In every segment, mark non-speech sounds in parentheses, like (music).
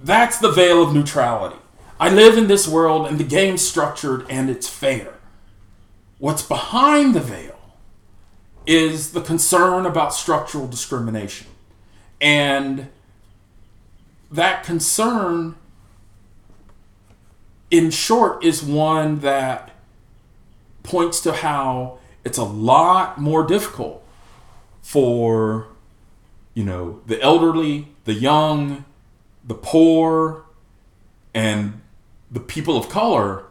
that's the veil of neutrality. I live in this world and the game's structured and it's fair. What's behind the veil is the concern about structural discrimination. And that concern, in short, is one that points to how it's a lot more difficult for, you know, the elderly, the young, the poor, and the people of color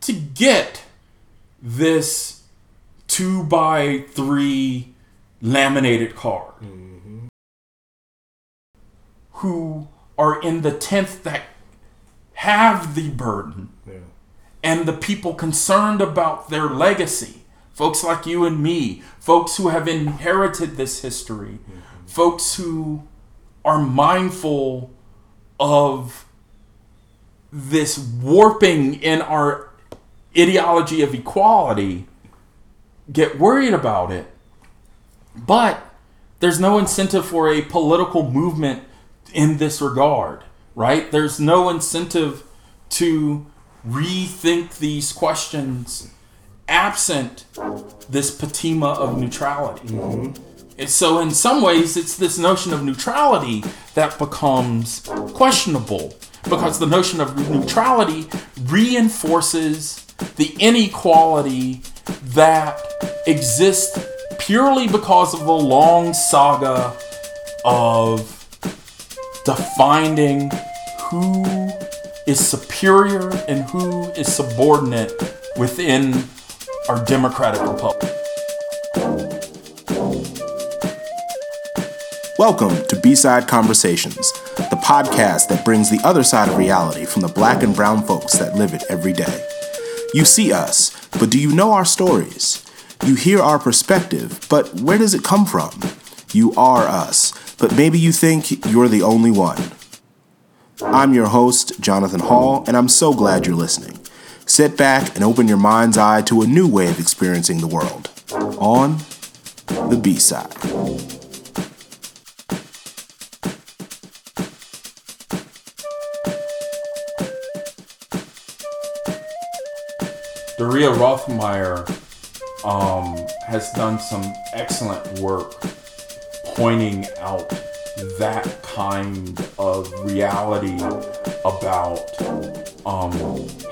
to get this two by three laminated card. Mm-hmm. Who are in the tenth that have the burden, yeah. and the people concerned about their legacy. Folks like you and me, folks who have inherited this history, mm-hmm. folks who are mindful of this warping in our ideology of equality get worried about it. But there's no incentive for a political movement in this regard, right? There's no incentive to rethink these questions absent this patina of neutrality. Mm-hmm. So, in some ways, it's this notion of neutrality that becomes questionable because the notion of neutrality reinforces the inequality that exists purely because of the long saga of defining who is superior and who is subordinate within our democratic republic. Welcome to B-Side Conversations, the podcast that brings the other side of reality from the black and brown folks that live it every day. You see us, but do you know our stories? You hear our perspective, but where does it come from? You are us, but maybe you think you're the only one. I'm your host, Jonathan Hall, and I'm so glad you're listening. Sit back and open your mind's eye to a new way of experiencing the world. On the B side. Daria Roithmayr um, has done some excellent work pointing out that kind of reality about um,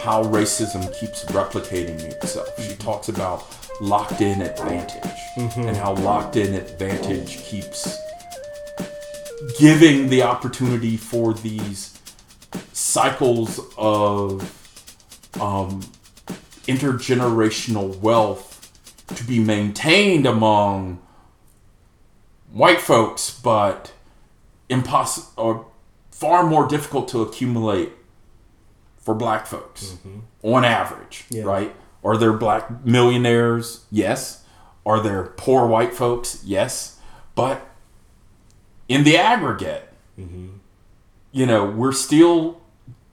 how racism keeps replicating itself. She talks about locked in advantage mm-hmm. and how locked in advantage keeps giving the opportunity for these cycles of um, intergenerational wealth to be maintained among white folks, but impossible or far more difficult to accumulate for black folks mm-hmm. on average, yeah. right? Are there black millionaires? Yes. Are there poor white folks? Yes. But in the aggregate, mm-hmm. you know, we're still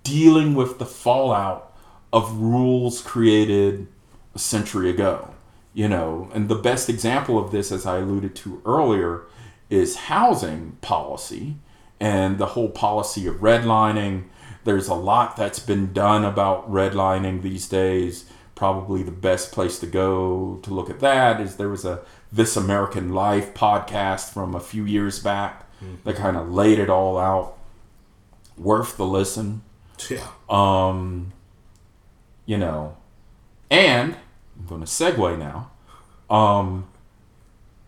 dealing with the fallout of rules created a century ago. You know, and the best example of this, as I alluded to earlier, is housing policy and the whole policy of redlining. There's a lot that's been done about redlining these days. Probably the best place to go to look at that is there was a This American Life podcast from a few years back mm-hmm. that kind of laid it all out. Worth the listen. Yeah. Um, you know, and I'm going to segue now. Um,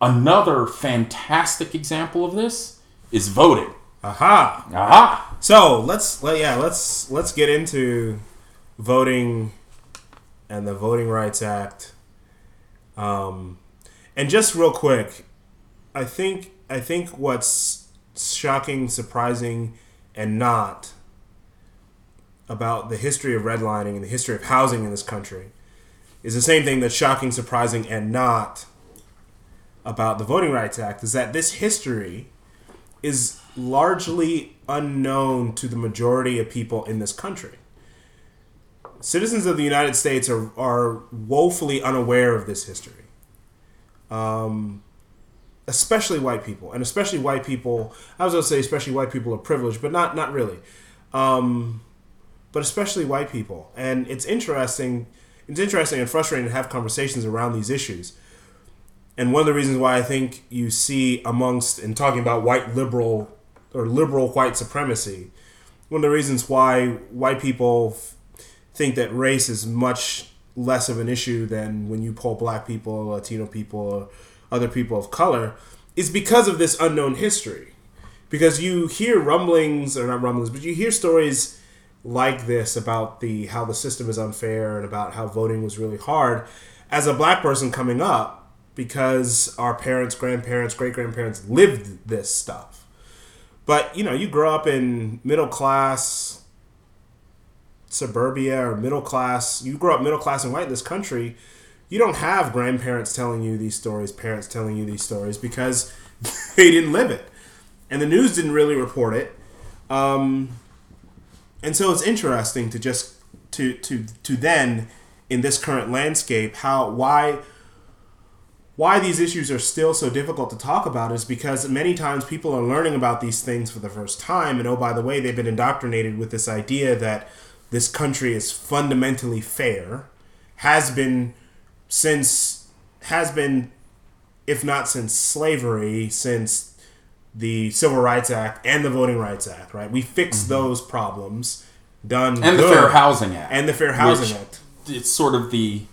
another fantastic example of this is voting. Aha. Aha. So let's let yeah let's let's get into voting and the Voting Rights Act. Um, and just real quick, I think I think what's shocking, surprising, and not about the history of redlining and the history of housing in this country is the same thing that's shocking, surprising, and not about the Voting Rights Act is that this history is largely unknown to the majority of people in this country. Citizens of the United States are, are woefully unaware of this history. Um, especially white people, and especially white people. I was going to say, especially white people of privilege, but not not really. um, but especially white people. And it's interesting. It's interesting and frustrating to have conversations around these issues. And one of the reasons why I think you see amongst in talking about white liberal or liberal white supremacy, one of the reasons why white people think that race is much less of an issue than when you poll black people, Latino people, or other people of color is because of this unknown history. Because you hear rumblings, or not rumblings, but you hear stories like this about the how the system is unfair and about how voting was really hard as a black person coming up because our parents, grandparents, great grandparents lived this stuff. But you know, you grow up in middle class suburbia or middle class, you grow up middle class and white in this country, you don't have grandparents telling you these stories, parents telling you these stories because (laughs) they didn't live it. And the news didn't really report it. Um, and so it's interesting to just to to to then in this current landscape how why why these issues are still so difficult to talk about is because many times people are learning about these things for the first time and oh by the way they've been indoctrinated with this idea that this country is fundamentally fair, has been since has been if not since slavery, since the Civil Rights Act and the Voting Rights Act, right? We fixed mm-hmm. those problems, done and good. the Fair Housing Act and the Fair Housing Act. It's sort of the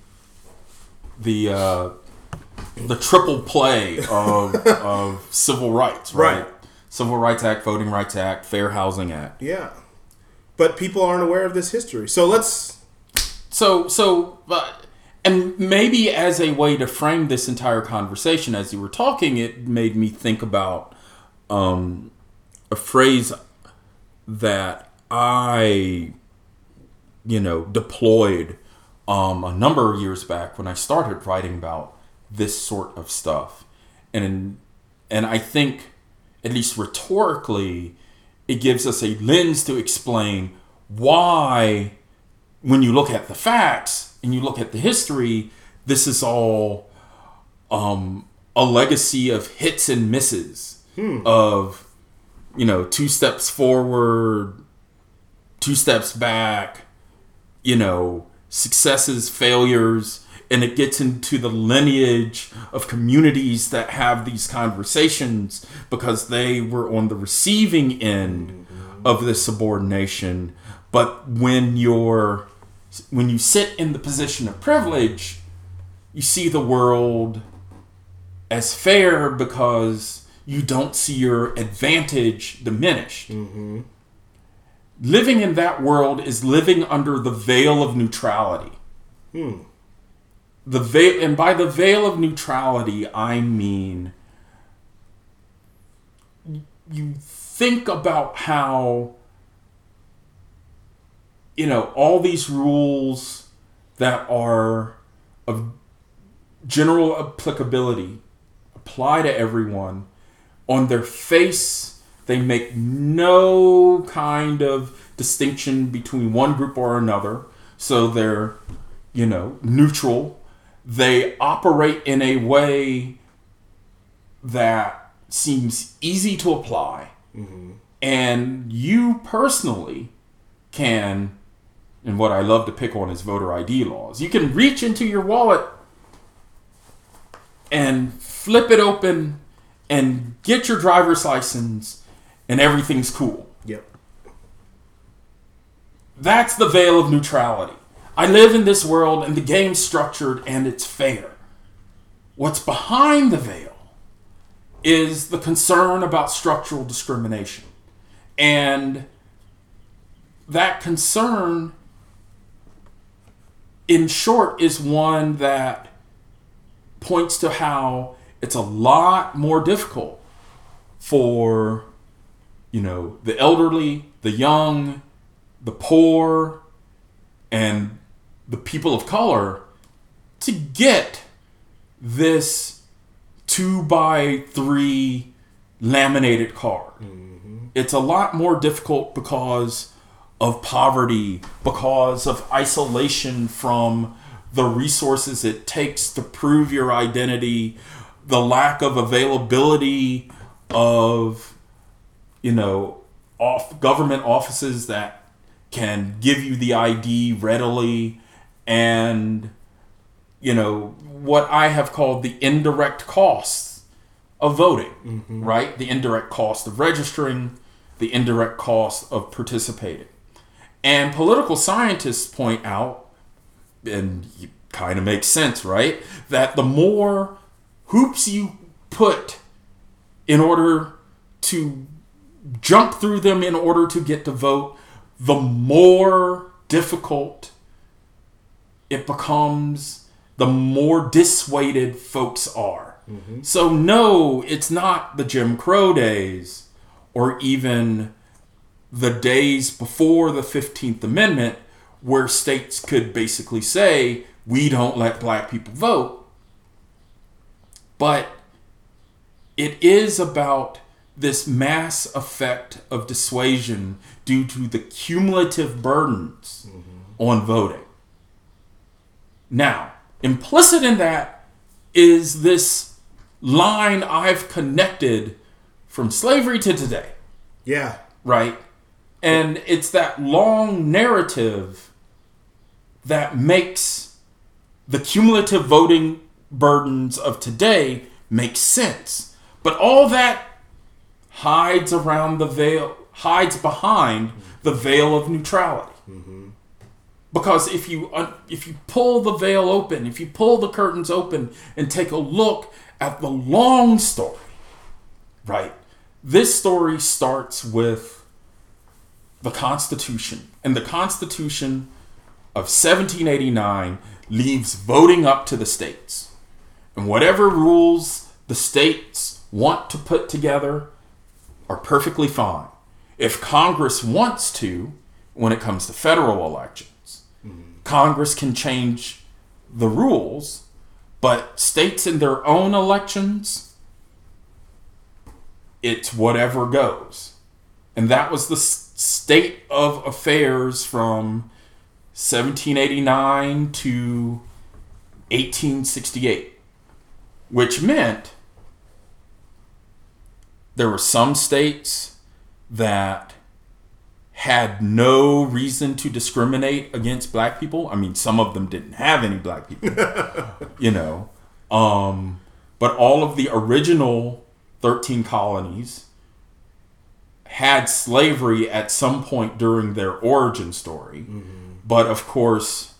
the uh, the triple play of (laughs) of civil rights, right? right? Civil Rights Act, Voting Rights Act, Fair Housing Act. Yeah but people aren't aware of this history. So let's. So so, uh, and maybe as a way to frame this entire conversation, as you were talking, it made me think about um, a phrase that I, you know, deployed um, a number of years back when I started writing about this sort of stuff, and and I think, at least rhetorically, it gives us a lens to explain why, when you look at the facts and you look at the history, this is all um, a legacy of hits and misses, hmm. of, you know, two steps forward, two steps back, you know, successes, failures, and it gets into the lineage of communities that have these conversations because they were on the receiving end of this subordination but when you're when you sit in the position of privilege you see the world as fair because you don't see your advantage diminished mm-hmm. living in that world is living under the veil of neutrality hmm the veil, and by the veil of neutrality, I mean you think about how you know all these rules that are of general applicability apply to everyone on their face they make no kind of distinction between one group or another so they're you know neutral they operate in a way that seems easy to apply. Mm-hmm. And you personally can, and what I love to pick on is voter ID laws, you can reach into your wallet and flip it open and get your driver's license and everything's cool. Yep. That's the veil of neutrality. I live in this world and the game's structured and it's fair. What's behind the veil is the concern about structural discrimination. And that concern, in short, is one that points to how it's a lot more difficult for, you know, the elderly, the young, the poor, and the people of color to get this two by three laminated card. Mm-hmm. It's a lot more difficult because of poverty, because of isolation from the resources it takes to prove your identity, the lack of availability of, you know, off government offices that can give you the ID readily and you know what I have called the indirect costs of voting, mm-hmm. right? The indirect cost of registering, the indirect cost of participating. And political scientists point out, and it kind of makes sense, right? That the more hoops you put in order to jump through them in order to get to vote, the more difficult it becomes, the more dissuaded folks are. Mm-hmm. So, no, it's not the Jim Crow days or even the days before the 15th Amendment where states could basically say, we don't let black people vote. But it is about this mass effect of dissuasion due to the cumulative burdens mm-hmm. on voting. Now, implicit in that is this line I've connected from slavery to today. Yeah. Right? And it's that long narrative that makes the cumulative voting burdens of today make sense. But all that hides around the veil, hides behind the veil of neutrality. Mm-hmm. Because if you if you pull the veil open, if you pull the curtains open and take a look at the long story, right? This story starts with the Constitution, and the Constitution of 1789 leaves voting up to the states. And whatever rules the states want to put together are perfectly fine. If Congress wants to, when it comes to federal elections, mm-hmm. Congress can change the rules, but states in their own elections, it's whatever goes. And that was the state of affairs from 1789 to 1868, which meant there were some states that had no reason to discriminate against black people. I mean, some of them didn't have any black people, (laughs) you know. Um, but all of the original 13 colonies had slavery at some point during their origin story. Mm-hmm. But of course,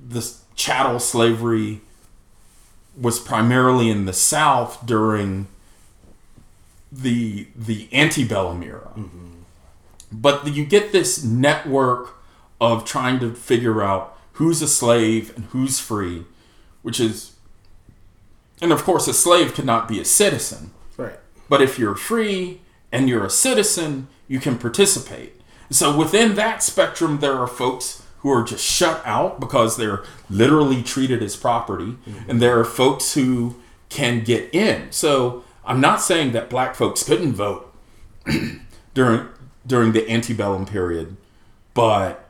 this chattel slavery was primarily in the South during the the antebellum era. Mm-hmm. But you get this network of trying to figure out who's a slave and who's free, which is, and of course, a slave could not be a citizen. Right. But if you're free and you're a citizen, you can participate. So within that spectrum, there are folks who are just shut out because they're literally treated as property, mm-hmm. and there are folks who can get in. So I'm not saying that black folks couldn't vote (clears throat) during during the antebellum period, but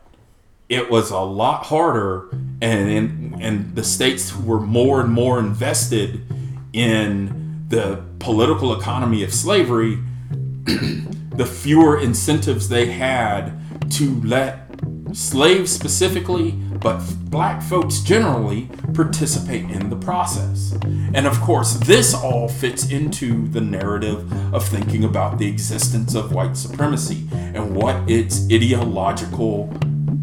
it was a lot harder, and in, and the states were more and more invested in the political economy of slavery, (clears throat) the fewer incentives they had to let slaves specifically, but black folks generally participate in the process. And of course, this all fits into the narrative of thinking about the existence of white supremacy and what its ideological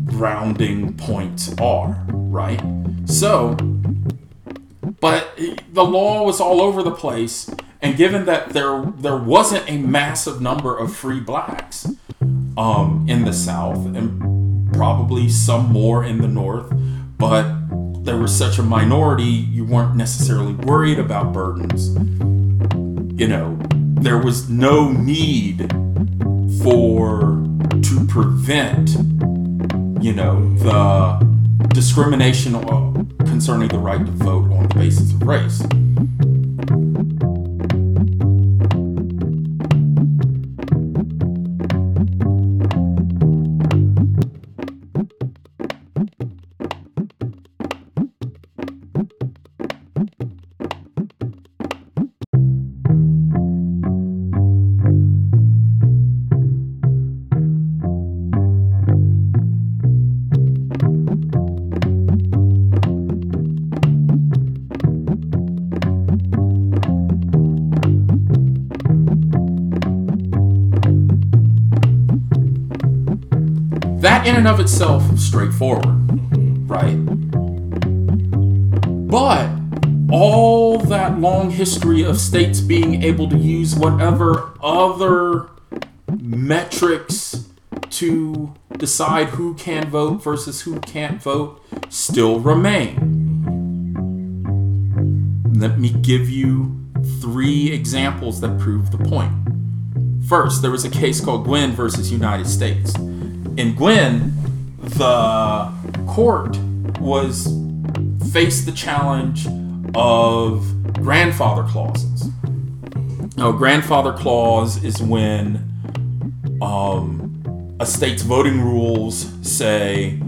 grounding points are, right? So, but the law was all over the place, and given that there there wasn't a massive number of free blacks um, in the South, and probably some more in the north, but there was such a minority, you weren't necessarily worried about burdens. You know, there was no need for to prevent, you know, the discrimination uh, concerning the right to vote on the basis of race. And of itself straightforward, right? But all that long history of states being able to use whatever other metrics to decide who can vote versus who can't vote still remain. Let me give you three examples that prove the point. First, there was a case called Guinn versus United States. In Guinn, the court was faced the challenge of grandfather clauses. Now, grandfather clause is when um, a state's voting rules say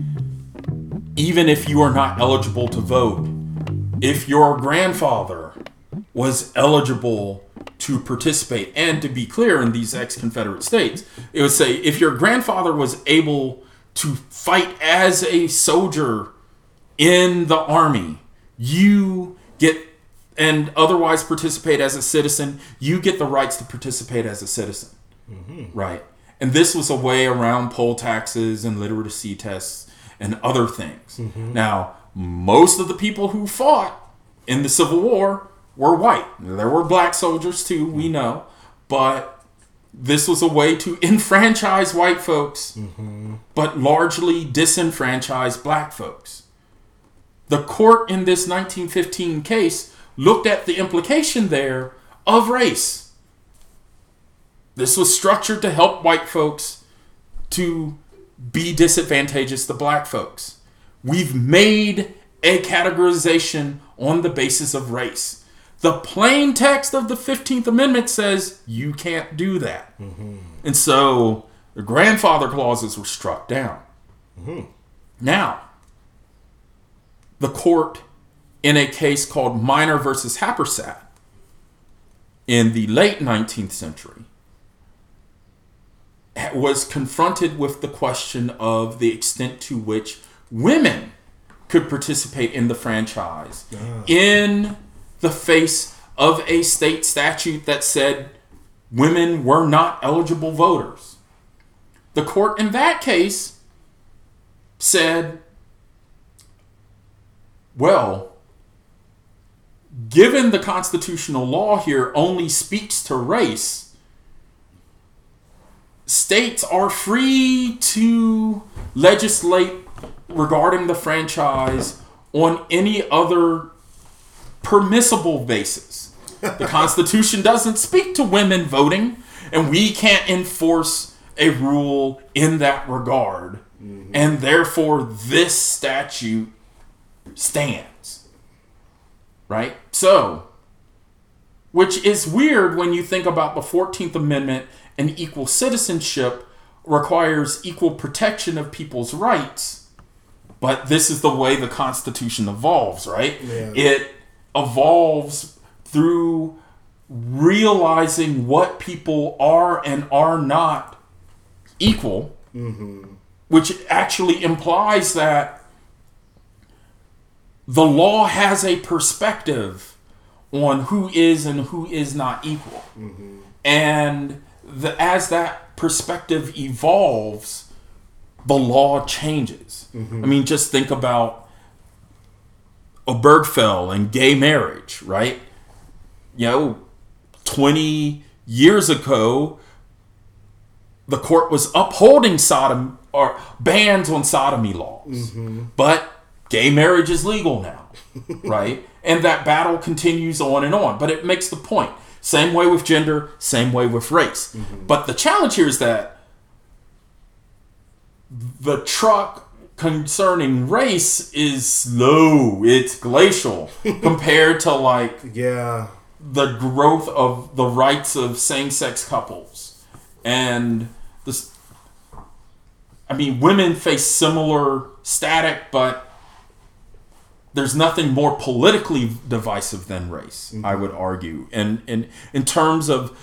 even if you are not eligible to vote, if your grandfather was eligible to participate, and to be clear, in these ex Confederate states, it would say if your grandfather was able to fight as a soldier in the army, you get and otherwise participate as a citizen, you get the rights to participate as a citizen. Mm-hmm. Right. And this was a way around poll taxes and literacy tests and other things. Mm-hmm. Now, most of the people who fought in the Civil War were white. There were black soldiers too, we mm-hmm. know, but this was a way to enfranchise white folks, mm-hmm. but largely disenfranchise black folks. The court in this 1915 case looked at the implication there of race. This was structured to help white folks to be disadvantageous to black folks. We've made a categorization on the basis of race. The plain text of the 15th Amendment says you can't do that. Mm-hmm. And so the grandfather clauses were struck down. Mm-hmm. Now, the court in a case called Minor versus Happersett in the late 19th century was confronted with the question of the extent to which women could participate in the franchise ah. in the face of a state statute that said women were not eligible voters. The court in that case said, well, given the constitutional law here only speaks to race, states are free to legislate regarding the franchise on any other permissible basis. The Constitution doesn't speak to women voting, and we can't enforce a rule in that regard. Mm-hmm. And therefore, this statute stands. Right? So, which is weird when you think about the 14th Amendment and equal citizenship requires equal protection of people's rights. But this is the way the Constitution evolves, right? Yeah. It evolves through realizing what people are and are not equal, mm-hmm. which actually implies that the law has a perspective on who is and who is not equal. Mm-hmm. And the, as that perspective evolves, the law changes. Mm-hmm. I mean, just think about Obergefell and gay marriage, right? You know, 20 years ago, the court was upholding Sodom or bans on sodomy laws. Mm-hmm. But gay marriage is legal now, (laughs) right? And that battle continues on and on. But it makes the point. Same way with gender, same way with race. Mm-hmm. But the challenge here is that the truck concerning race is slow. It's glacial (laughs) compared to like yeah the growth of the rights of same-sex couples and this I mean women face similar static but there's nothing more politically divisive than race, mm-hmm. I would argue. And, and in terms of,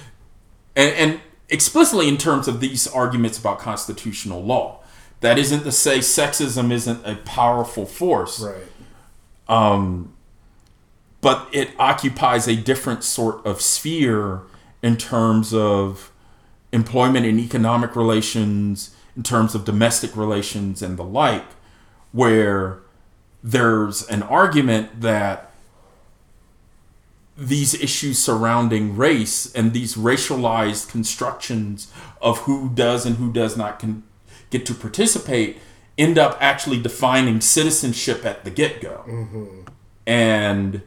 and, and explicitly in terms of these arguments about constitutional law. That isn't to say sexism isn't a powerful force. Right. Um, but it occupies a different sort of sphere in terms of employment and economic relations, in terms of domestic relations and the like, where there's an argument that these issues surrounding race and these racialized constructions of who does and who does not con- get to participate end up actually defining citizenship at the get-go mm-hmm. and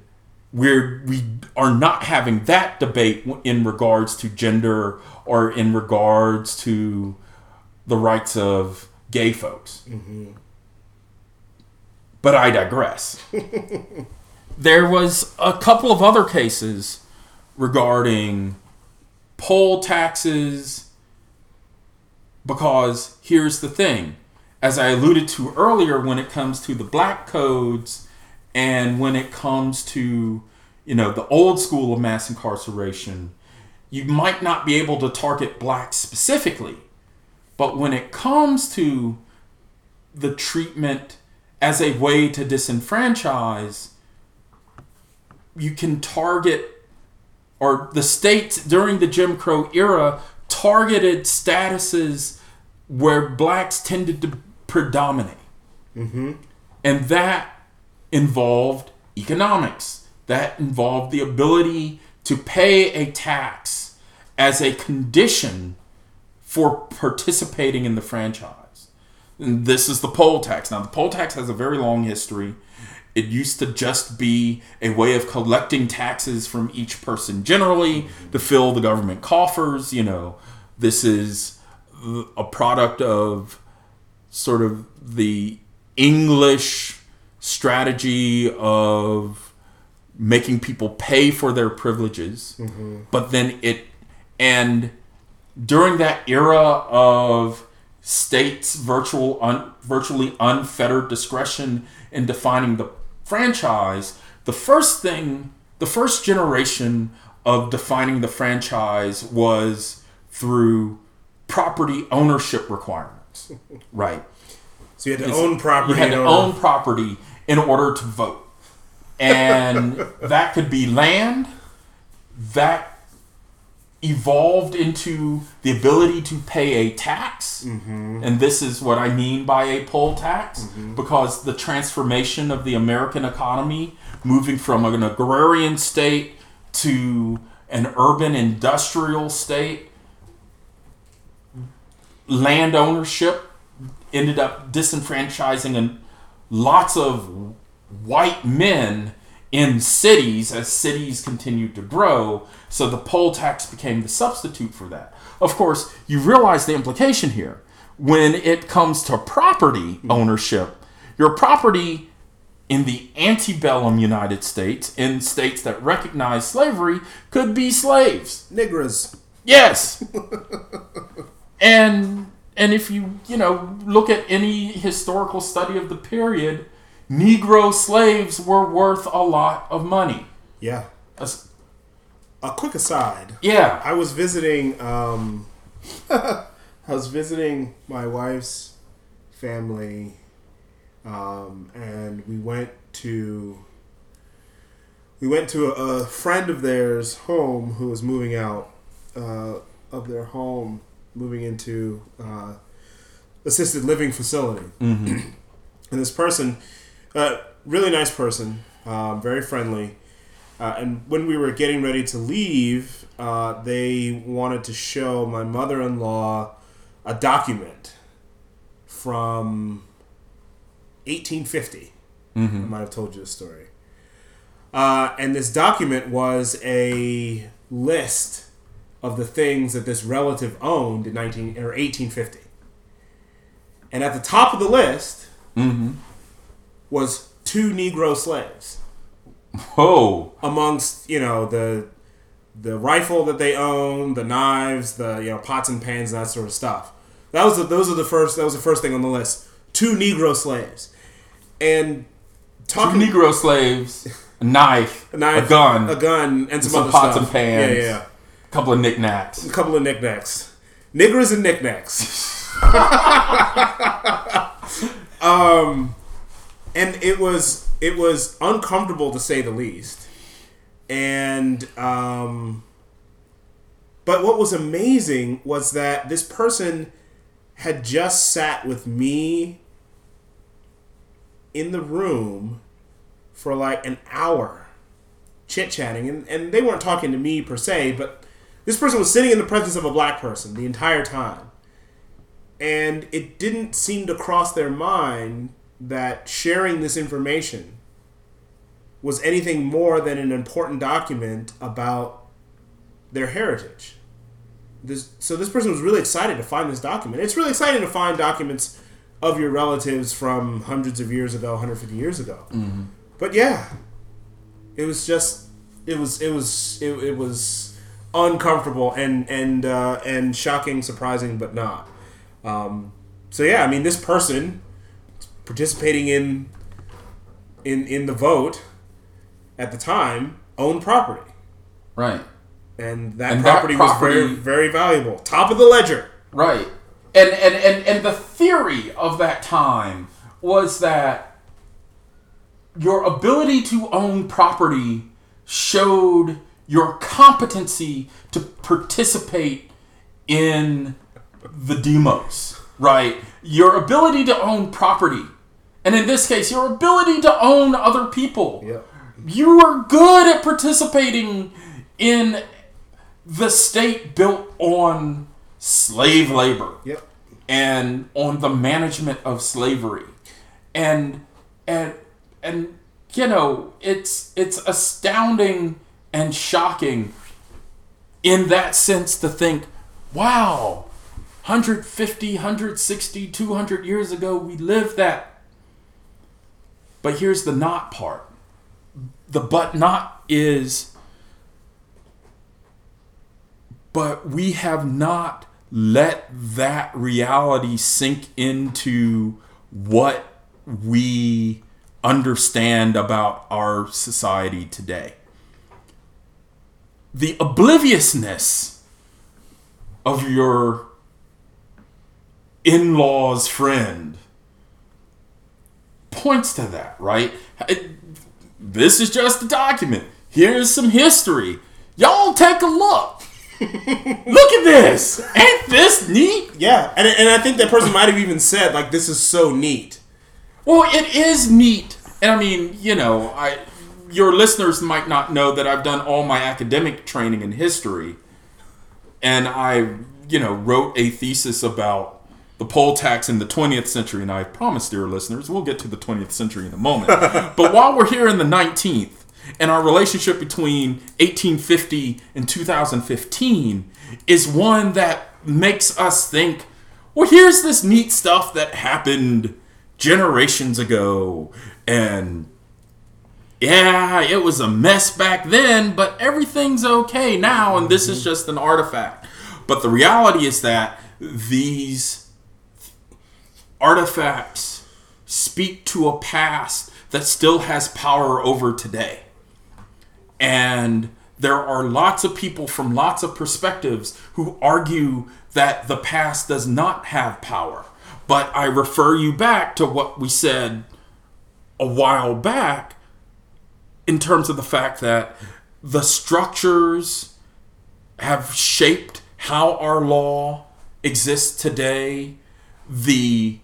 we're we are not having that debate in regards to gender or in regards to the rights of gay folks mm-hmm. but i digress (laughs) there was a couple of other cases regarding poll taxes because here's the thing. As i alluded to earlier when it comes to the black codes and when it comes to you know the old school of mass incarceration you might not be able to target blacks specifically. But when it comes to the treatment as a way to disenfranchise you can target or the states during the Jim Crow era targeted statuses where blacks tended to predominate. Mm-hmm. And that involved economics. That involved the ability to pay a tax as a condition for participating in the franchise. And this is the poll tax. Now, the poll tax has a very long history. It used to just be a way of collecting taxes from each person generally to fill the government coffers. You know, this is a product of sort of the English strategy of making people pay for their privileges. Mm-hmm. But then it, and during that era of states' virtual, un, virtually unfettered discretion in defining the franchise, the first thing, the first generation of defining the franchise was through property ownership requirements. (laughs) right. So you had to it's, own property. You had to own property in order to vote. And (laughs) that could be land, that evolved into the ability to pay a tax. Mm-hmm. And this is what I mean by a poll tax, mm-hmm. because the transformation of the American economy, moving from an agrarian state to an urban industrial state, land ownership ended up disenfranchising and lots of white men in cities as cities continued to grow. So the poll tax became the substitute for that. Of course, you realize the implication here. When it comes to property ownership, your property in the antebellum United States, in states that recognize slavery, could be slaves. Niggers. Yes. (laughs) and and if you, you know, look at any historical study of the period, Negro slaves were worth a lot of money. Yeah. A, a quick aside. Yeah. I was visiting. Um, (laughs) I was visiting my wife's family, um, and we went to. We went to a, a friend of theirs' home who was moving out uh, of their home, moving into uh, assisted living facility, mm-hmm. (clears throat) and this person uh, really nice person, um, very friendly. Uh, and when we were getting ready to leave, uh, they wanted to show my mother in law a document from 1850. Mm-hmm. I might have told you the story. Uh, and this document was a list of the things that this relative owned in 19 or 1850. And at the top of the list mm-hmm was two Negro slaves. Whoa! Amongst you know the the rifle that they owned, the knives, the you know pots and pans, and that sort of stuff. That was the, those are the first. That was the first thing on the list. Two Negro slaves, and talking two Negro slaves, a knife, (laughs) a knife, a gun, a gun, and some, some pots stuff. and pans. Yeah, yeah. A couple of knickknacks. A couple of knickknacks. Niggers and knickknacks. (laughs) (laughs) um, and it was it was uncomfortable to say the least. And um, but what was amazing was that this person had just sat with me in the room for like an hour chit chatting. And, and they weren't talking to me per se, but this person was sitting in the presence of a black person the entire time. And it didn't seem to cross their mind that sharing this information was anything more than an important document about their heritage. This, so this person was really excited to find this document. It's really exciting to find documents of your relatives from hundreds of years ago, 150 years ago. Mm-hmm. But yeah, it was just it was it was it, it was uncomfortable and and uh, and shocking, surprising, but not. Um, so yeah, I mean, this person participating in in in the vote at the time owned property. Right. And that, and property, that property was very very valuable. Top of the ledger. Right. And and and and the theory of that time was that your ability to own property showed your competency to participate in the demos, right? Your ability to own property. And in this case, your ability to own other people. Yep. You are good at participating in the state built on slave labor. Yep. And on the management of slavery. And and and you know, it's it's astounding and shocking in that sense to think, wow, 150, 160, 200 years ago we lived that. But here's the not part. The but not is but we have not let that reality sink into what we understand about our society today. The obliviousness of your in law's friend points to that, right? It, this is just a document. Here's some history. Y'all take a look. (laughs) look at this. Ain't this neat? Yeah, and, and I think that person might have even said, like, this is so neat. Well, it is neat. And I mean, you know, I your listeners might not know that I've done all my academic training in history. And I, you know, wrote a thesis about the poll tax in the 20th century. And I promise, dear listeners, we'll get to the 20th century in a moment. (laughs) but while we're here in the 19th, and our relationship between 1850 and 2015 is one that makes us think, well, here's this neat stuff that happened generations ago. And yeah, it was a mess back then, but everything's okay now, and this is mm-hmm. just an artifact. But the reality is that these artifacts speak to a past that still has power over today. And there are lots of people from lots of perspectives who argue that the past does not have power. But I refer you back to what we said a while back in terms of the fact that the structures have shaped how our law exists today, the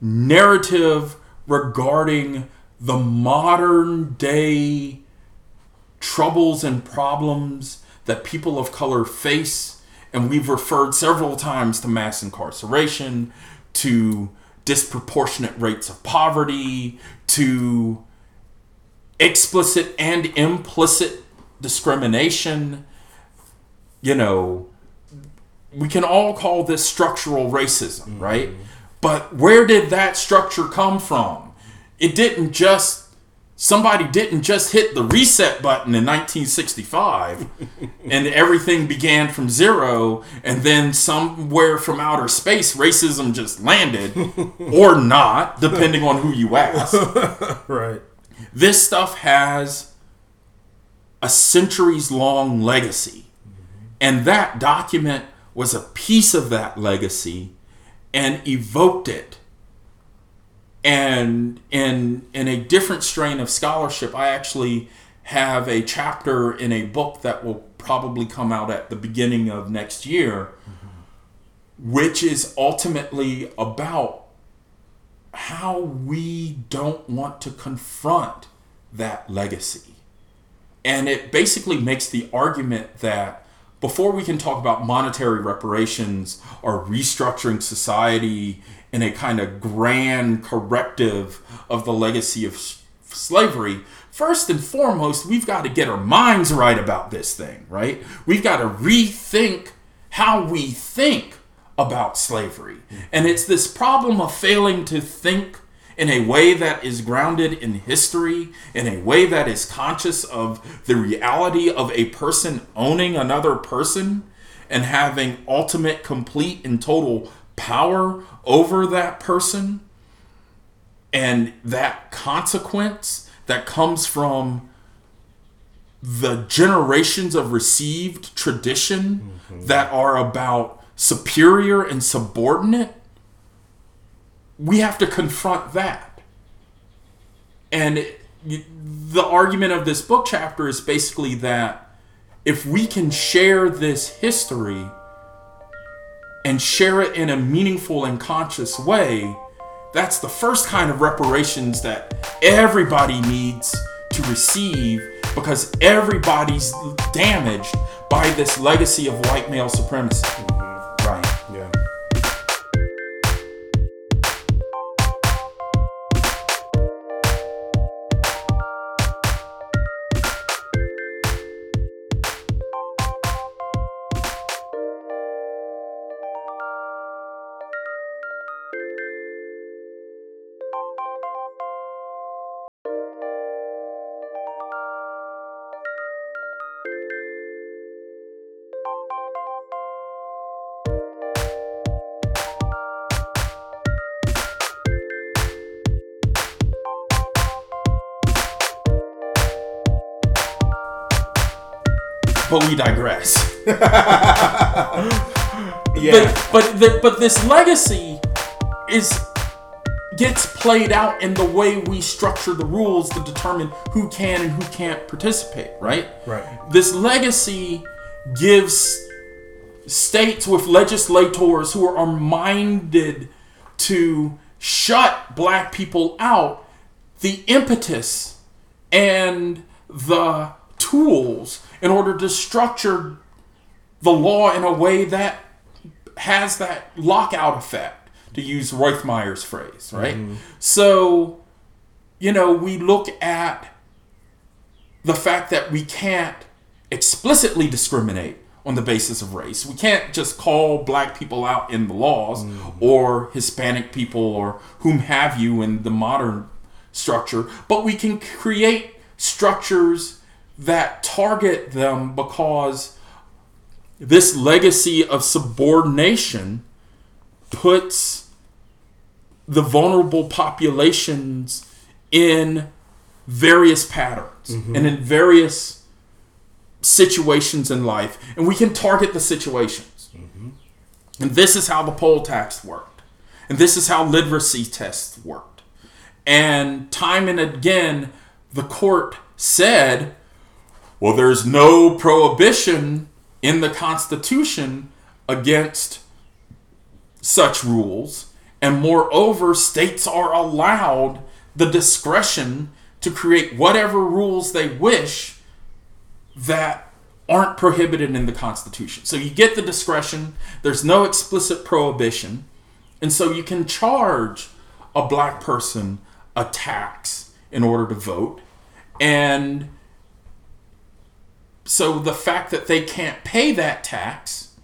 narrative regarding the modern day troubles and problems that people of color face. And we've referred several times to mass incarceration, to disproportionate rates of poverty, to explicit and implicit discrimination. You know, we can all call this structural racism, mm-hmm. right? But where did that structure come from? It didn't just somebody didn't just hit the reset button in 1965 (laughs) and everything began from zero and then somewhere from outer space racism just landed (laughs) or not depending on who you ask. (laughs) Right. This stuff has a centuries long legacy. Mm-hmm. And that document was a piece of that legacy and evoked it and in in a different strain of scholarship, I actually have a chapter in a book that will probably come out at the beginning of next year, mm-hmm. which is ultimately about how we don't want to confront that legacy. And it basically makes the argument that before we can talk about monetary reparations or restructuring society in a kind of grand corrective of the legacy of slavery, first and foremost, we've got to get our minds right about this thing, right? We've got to rethink how we think about slavery. And it's this problem of failing to think in a way that is grounded in history, in a way that is conscious of the reality of a person owning another person and having ultimate, complete, and total power over that person. And that consequence that comes from the generations of received tradition mm-hmm. that are about superior and subordinate, we have to confront that. And it, the argument of this book chapter is basically that if we can share this history and share it in a meaningful and conscious way, that's the first kind of reparations that everybody needs to receive because everybody's damaged by this legacy of white male supremacy. Digress. (laughs) yeah. But but, the, but this legacy is gets played out in the way we structure the rules to determine who can and who can't participate, right? Right. This legacy gives states with legislators who are minded to shut black people out the impetus and the tools in order to structure the law in a way that has that lockout effect, to use Roithmayr's phrase, right? Mm-hmm. So, you know, we look at the fact that we can't explicitly discriminate on the basis of race. We can't just call black people out in the laws mm-hmm. or Hispanic people or whom have you in the modern structure, but we can create structures that target them because this legacy of subordination puts the vulnerable populations in various patterns mm-hmm. and in various situations in life and we can target the situations mm-hmm. and this is how the poll tax worked and this is how literacy tests worked and time and again the court said well, there's no prohibition in the Constitution against such rules, and moreover, states are allowed the discretion to create whatever rules they wish that aren't prohibited in the Constitution. So you get the discretion, there's no explicit prohibition, and so you can charge a black person a tax in order to vote. And so the fact that they can't pay that tax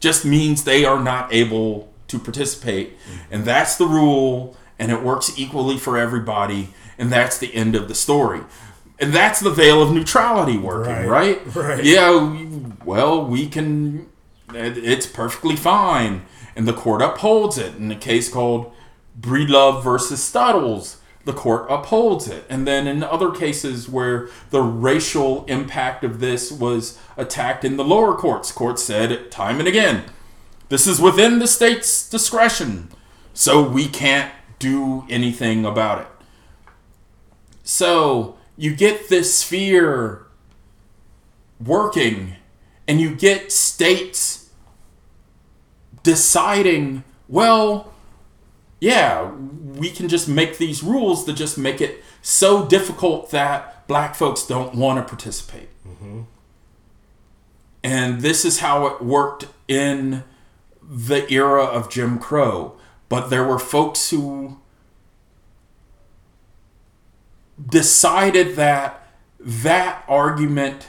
just means they are not able to participate. Mm-hmm. And that's the rule, and it works equally for everybody, and that's the end of the story. And that's the veil of neutrality working, right? Right. (laughs) right. Yeah, well, we can, it's perfectly fine. And the court upholds it in a case called Breedlove versus Suttles the court upholds it. And then in other cases where the racial impact of this was attacked in the lower courts, courts said time and again, this is within the state's discretion, so we can't do anything about it. So you get this sphere working, and you get states deciding, well, yeah, we can just make these rules to just make it so difficult that black folks don't want to participate. Mm-hmm. And this is how it worked in the era of Jim Crow. But there were folks who decided that that argument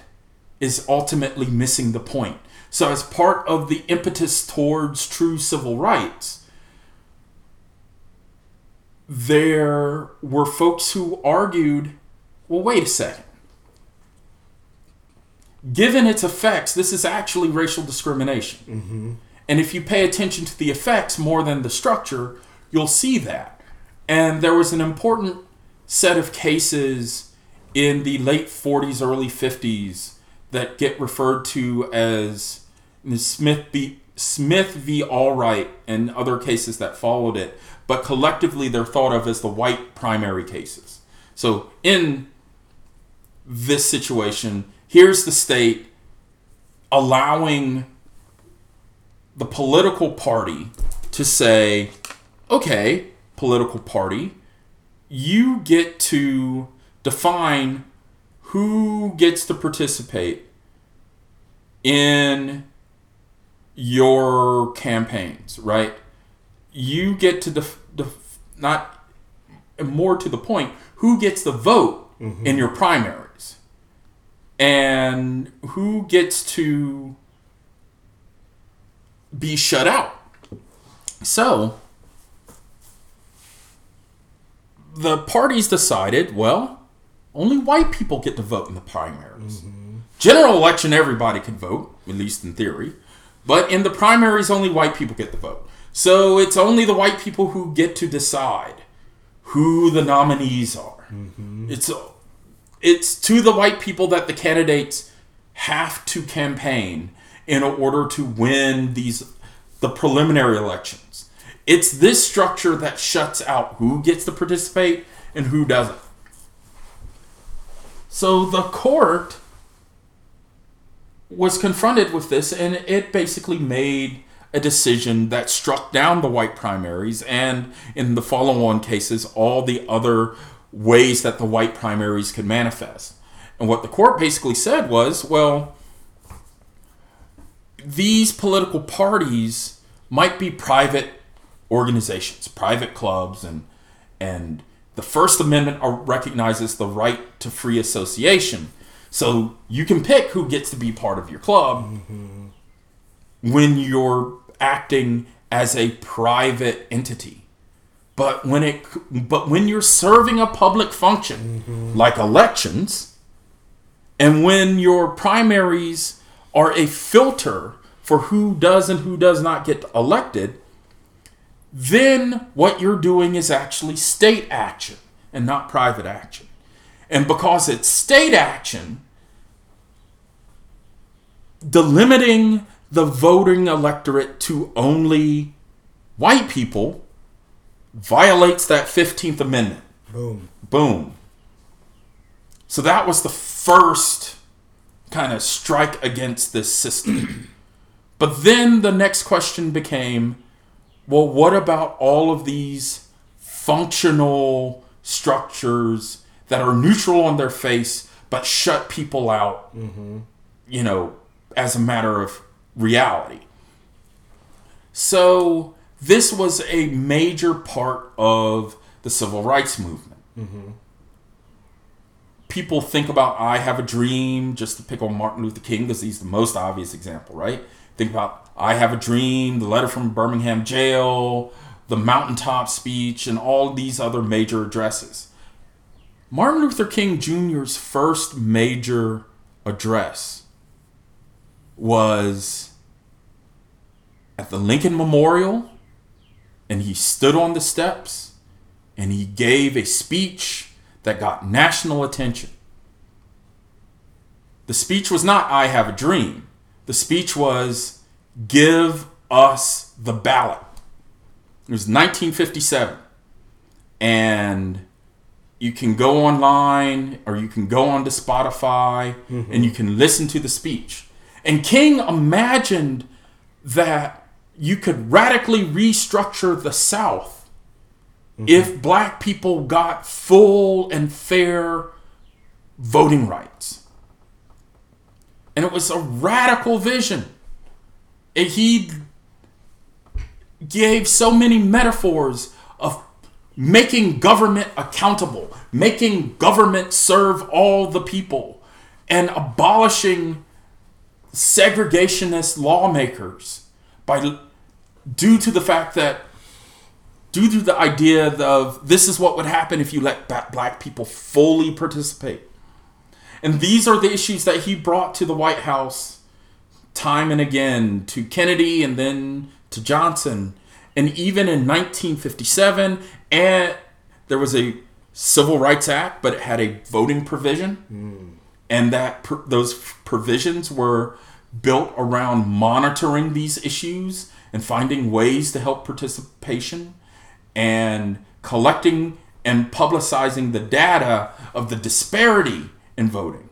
is ultimately missing the point. So, as part of the impetus towards true civil rights, there were folks who argued well, wait a second. Given its effects, this is actually racial discrimination. Mm-hmm. And if you pay attention to the effects more than the structure, you'll see that. And there was an important set of cases in the late 40s, early 50s that get referred to as Smith v. Smith v. Allwright and other cases that followed it, but collectively they're thought of as the white primary cases. So in this situation, here's the state allowing the political party to say, okay, political party, you get to define who gets to participate in your campaigns, right? You get to def, not more to the point, who gets the vote mm-hmm. in your primaries, and who gets to be shut out. So the parties decided, well, only white people get to vote in the primaries. Mm-hmm. General election, everybody can vote, at least in theory. But in the primaries, only white people get the vote. So it's only the white people who get to decide who the nominees are. Mm-hmm. It's it's to the white people that the candidates have to campaign in order to win these the preliminary elections. It's this structure that shuts out who gets to participate and who doesn't. So the court was confronted with this and it basically made a decision that struck down the white primaries and in the follow-on cases all the other ways that the white primaries could manifest. And what the court basically said was, well, these political parties might be private organizations, private clubs, and and the First Amendment recognizes the right to free association. So you can pick who gets to be part of your club mm-hmm. when you're acting as a private entity. But when it but when you're serving a public function mm-hmm. like elections and when your primaries are a filter for who does and who does not get elected, then what you're doing is actually state action and not private action. And because it's state action, delimiting the voting electorate to only white people violates that 15th Amendment. Boom. Boom. So that was the first kind of strike against this system. (clears throat) but then the next question became well, what about all of these functional structures that are neutral on their face but shut people out, mm-hmm. you know, as a matter of reality? So, this was a major part of the civil rights movement. Mm-hmm. People think about I Have a Dream, just to pick on Martin Luther King, because he's the most obvious example, right? Think about I Have a Dream, the letter from Birmingham jail, the mountaintop speech, and all these other major addresses. Martin Luther King Jr.'s first major address was at the Lincoln Memorial, and he stood on the steps and he gave a speech that got national attention. The speech was not I Have a Dream. The speech was Give us the ballot. It was 1957. And you can go online or you can go onto Spotify mm-hmm. and you can listen to the speech. And King imagined that you could radically restructure the South mm-hmm. if black people got full and fair voting rights. And it was a radical vision. And he gave so many metaphors of making government accountable, making government serve all the people, and abolishing segregationist lawmakers by due to the fact that due to the idea of this is what would happen if you let black people fully participate. And these are the issues that he brought to the White House time and again to Kennedy and then to Johnson. And even in 1957, and there was a Civil Rights Act, but it had a voting provision. Mm. And that those provisions were built around monitoring these issues and finding ways to help participation and collecting and publicizing the data of the disparity in voting.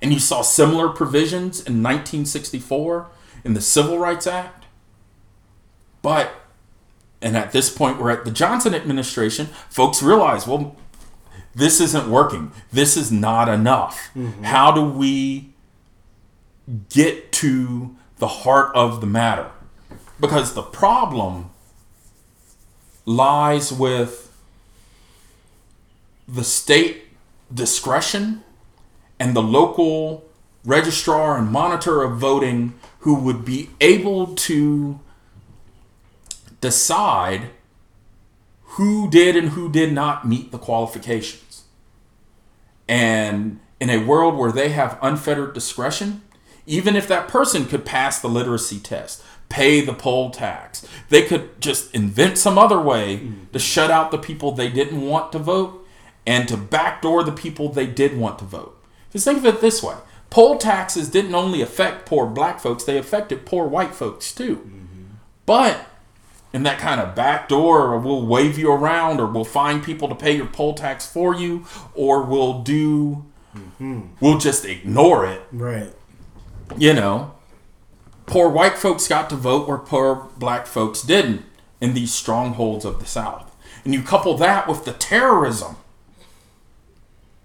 And you saw similar provisions in 1964 in the Civil Rights Act. But, and at this point, we're at the Johnson administration, folks realize, well, this isn't working. This is not enough. Mm-hmm. How do we get to the heart of the matter? Because the problem lies with the state discretion and the local registrar and monitor of voting who would be able to decide who did and who did not meet the qualifications. And in a world where they have unfettered discretion, even if that person could pass the literacy test, pay the poll tax. They could just invent some other way mm-hmm. to shut out the people they didn't want to vote and to backdoor the people they did want to vote. Just think of it this way poll taxes didn't only affect poor black folks, they affected poor white folks too. Mm-hmm. But in that kind of backdoor, or we'll wave you around, or we'll find people to pay your poll tax for you, or we'll do, mm-hmm. we'll just ignore it. Right. You know, poor white folks got to vote where poor black folks didn't in these strongholds of the South. And you couple that with the terrorism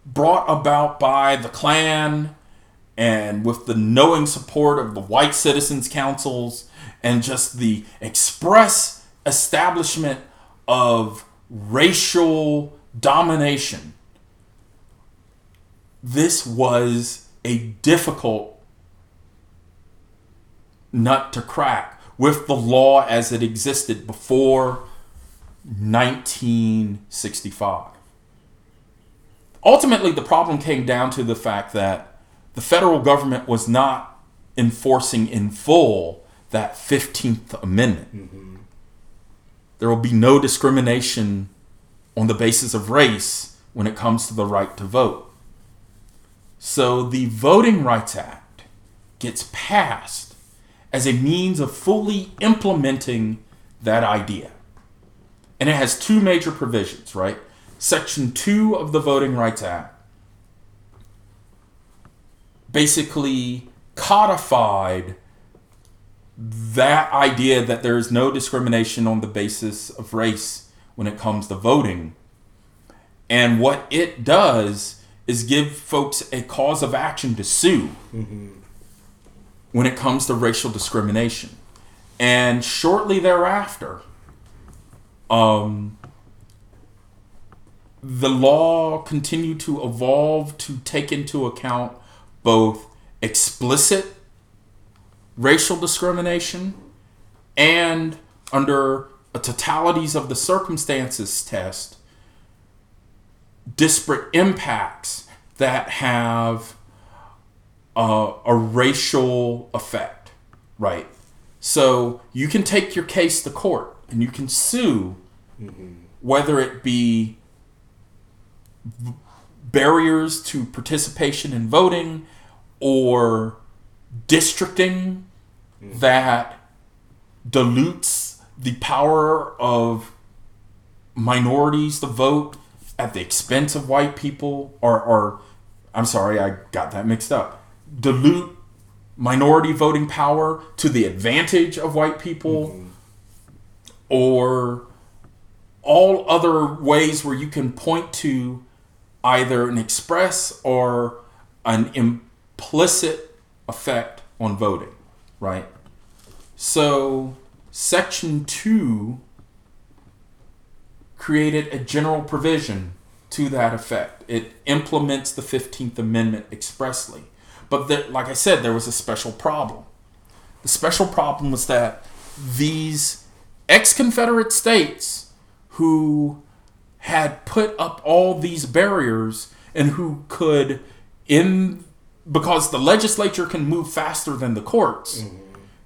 brought about by the Klan and with the knowing support of the white citizens councils and just the express establishment of racial domination. This was a difficult nut to crack with the law as it existed before 1965. Ultimately, the problem came down to the fact that the federal government was not enforcing in full that 15th Amendment. Mm-hmm. There will be no discrimination on the basis of race when it comes to the right to vote. So the Voting Rights Act gets passed as a means of fully implementing that idea. And it has two major provisions, right? Section 2 of the Voting Rights Act basically codified that idea that there is no discrimination on the basis of race when it comes to voting. And what it does is give folks a cause of action to sue. Mm-hmm when it comes to racial discrimination. And shortly thereafter, um, the law continued to evolve to take into account both explicit racial discrimination and under a totalities of the circumstances test disparate impacts that have uh, a racial effect, right? So you can take your case to court and you can sue, mm-hmm. whether it be barriers to participation in voting or districting mm-hmm. that dilutes the power of minorities to vote at the expense of white people or, or I'm sorry, I got that mixed up dilute minority voting power to the advantage of white people mm-hmm. or all other ways where you can point to either an express or an implicit effect on voting, right? So, Section 2 created a general provision to that effect. It implements the 15th Amendment expressly. But there, like I said, there was a special problem. The special problem was that these ex Confederate states who had put up all these barriers and who could, in because the legislature can move faster than the courts, mm-hmm.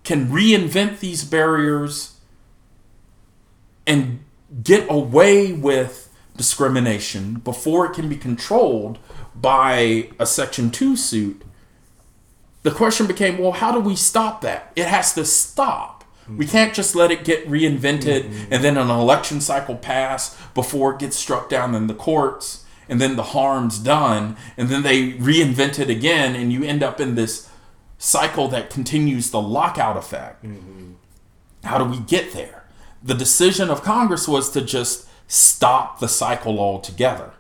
can reinvent these barriers and get away with discrimination before it can be controlled by a Section 2 suit, the question became well, how do we stop that? It has to stop. Mm-hmm. We can't just let it get reinvented mm-hmm. and then an election cycle pass before it gets struck down in the courts and then the harm's done and then they reinvent it again and you end up in this cycle that continues the lockout effect. Mm-hmm. How do we get there? The decision of Congress was to just stop the cycle altogether.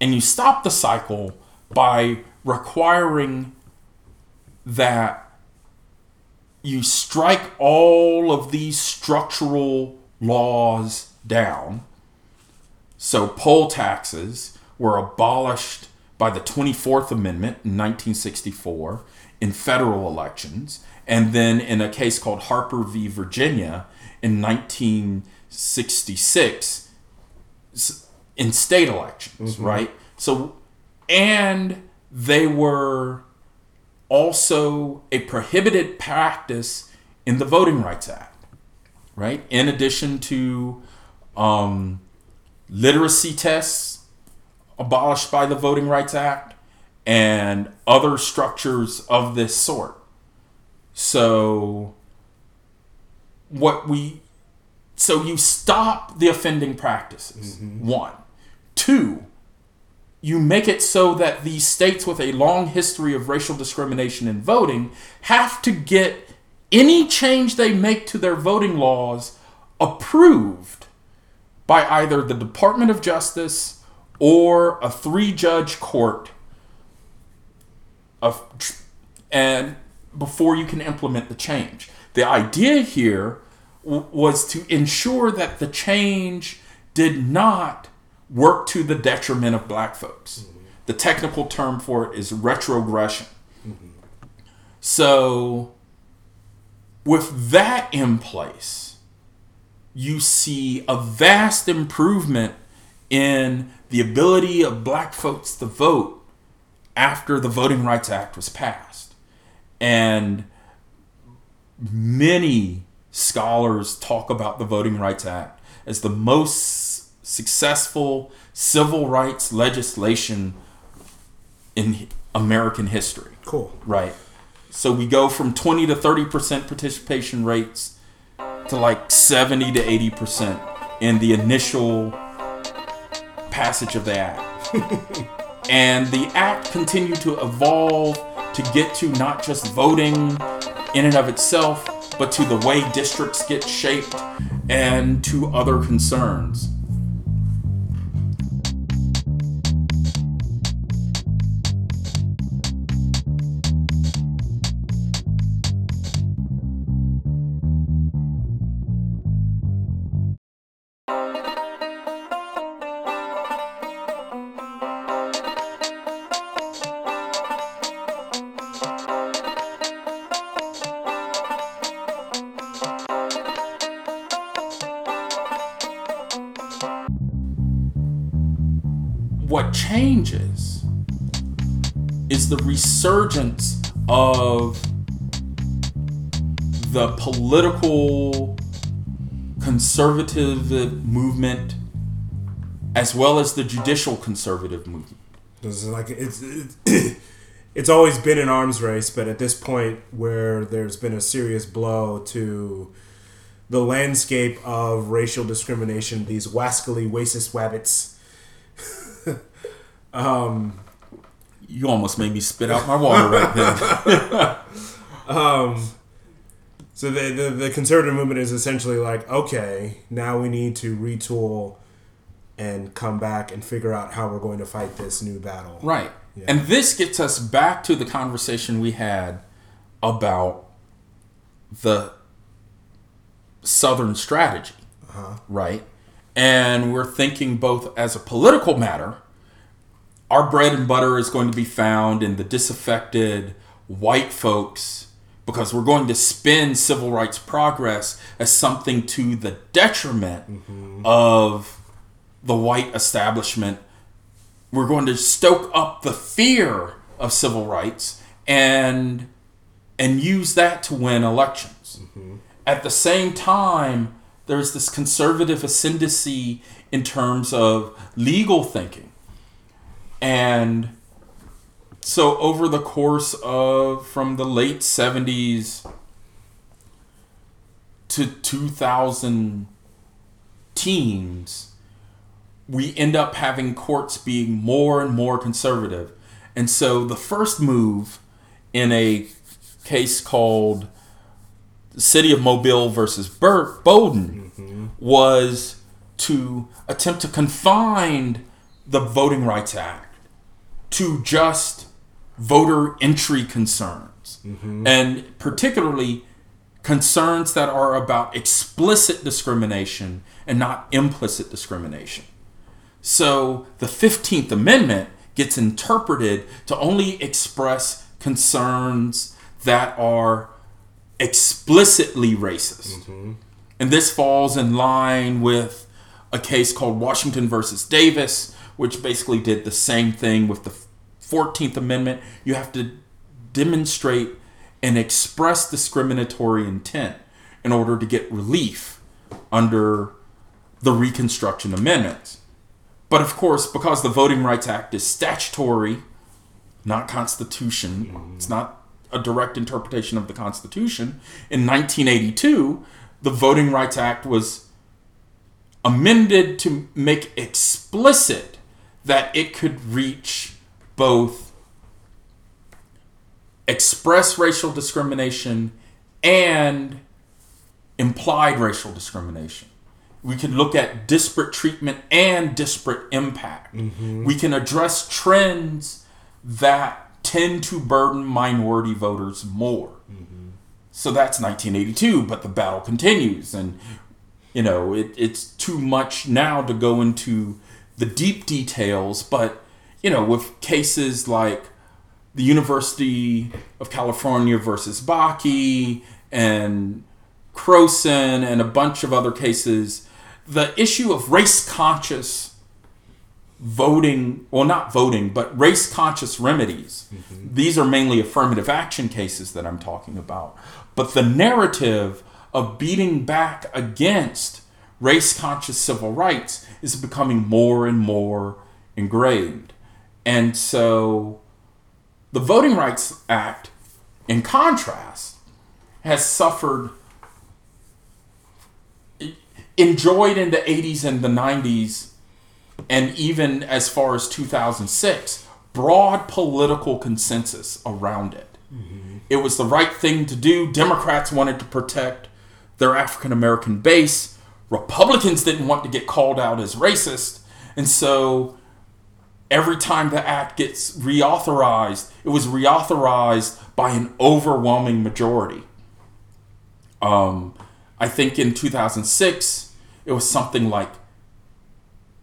And you stop the cycle by requiring that you strike all of these structural laws down. So, poll taxes were abolished by the 24th Amendment in 1964 in federal elections, and then in a case called Harper v. Virginia in 1966 in state elections, mm-hmm. right? So, and they were also a prohibited practice in the Voting Rights Act, right? In addition to um, literacy tests abolished by the Voting Rights Act and other structures of this sort. So, what we so you stop the offending practices. Mm-hmm. One. Two, you make it so that the states with a long history of racial discrimination in voting have to get any change they make to their voting laws approved by either the Department of Justice or a three judge court of and before you can implement the change. The idea here was to ensure that the change did not work to the detriment of black folks. Mm-hmm. The technical term for it is retrogression. Mm-hmm. So, with that in place, you see a vast improvement in the ability of black folks to vote after the Voting Rights Act was passed. And many scholars talk about the Voting Rights Act as the most successful civil rights legislation in American history. Cool. Right. So we go from 20 to 30% participation rates to like 70 to 80% in the initial passage of the act. (laughs) and the act continued to evolve to get to not just voting in and of itself, but to the way districts get shaped and to other concerns. The resurgence of the political conservative movement as well as the judicial conservative movement. It's like it's, it's it's always been an arms race, but at this point where there's been a serious blow to the landscape of racial discrimination, these wascally racist wabbits (laughs) um, you almost made me spit out my water right then. (laughs) (laughs) Um, so the, the the conservative movement is essentially like, okay, now we need to retool and come back and figure out how we're going to fight this new battle. Right. Yeah. And this gets us back to the conversation we had about the Southern strategy. Uh-huh. Right. And we're thinking both as a political matter, our bread and butter is going to be found in the disaffected white folks because we're going to spin civil rights progress as something to the detriment mm-hmm. of the white establishment. We're going to stoke up the fear of civil rights and and use that to win elections. Mm-hmm. At the same time, there's this conservative ascendancy in terms of legal thinking. And so over the course of from the late 70s to 2000 teens we end up having courts being more and more conservative and so the first move in a case called city of mobile versus Burt Bolden mm-hmm. was to attempt to confine the voting rights act to just voter entry concerns, mm-hmm. and particularly concerns that are about explicit discrimination and not implicit discrimination. So the 15th Amendment gets interpreted to only express concerns that are explicitly racist. Mm-hmm. And this falls in line with a case called Washington versus Davis, which basically did the same thing with the 14th Amendment, you have to demonstrate and express discriminatory intent in order to get relief under the Reconstruction Amendments. But of course, because the Voting Rights Act is statutory, not constitution, it's not a direct interpretation of the Constitution. In 1982, the Voting Rights Act was amended to make explicit that it could reach both express racial discrimination and implied racial discrimination. We can look at disparate treatment and disparate impact. Mm-hmm. We can address trends that tend to burden minority voters more. Mm-hmm. So that's 1982, but the battle continues. And, you know, it, it's too much now to go into the deep details, but you know, with cases like the University of California versus Bakke and Croson and a bunch of other cases, the issue of race conscious voting, well, not voting, but race conscious remedies. Mm-hmm. These are mainly affirmative action cases that I'm talking about. But the narrative of beating back against race conscious civil rights is becoming more and more ingrained. And so the Voting Rights Act, in contrast, has suffered, enjoyed in the 80s and the 90s, and even as far as 2006, broad political consensus around it. Mm-hmm. It was the right thing to do. Democrats wanted to protect their African American base. Republicans didn't want to get called out as racist. And so every time the act gets reauthorized, it was reauthorized by an overwhelming majority. Um, I think in 2006, it was something like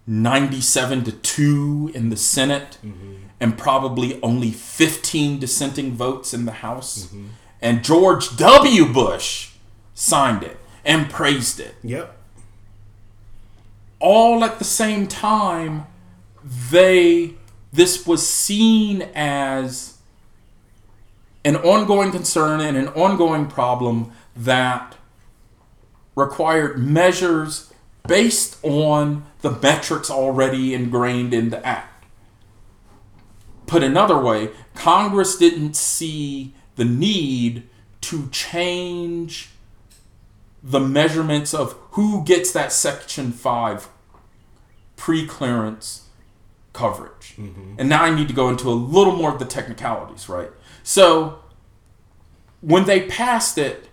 97 to 2 in the Senate, mm-hmm. and probably only 15 dissenting votes in the House. Mm-hmm. And George W. Bush signed it and praised it. Yep. All at the same time they this was seen as an ongoing concern and an ongoing problem that required measures based on the metrics already ingrained in the act. Put another way, Congress didn't see the need to change the measurements of who gets that Section 5 pre clearance coverage. Mm-hmm. And now I need to go into a little more of the technicalities, right? So when they passed it,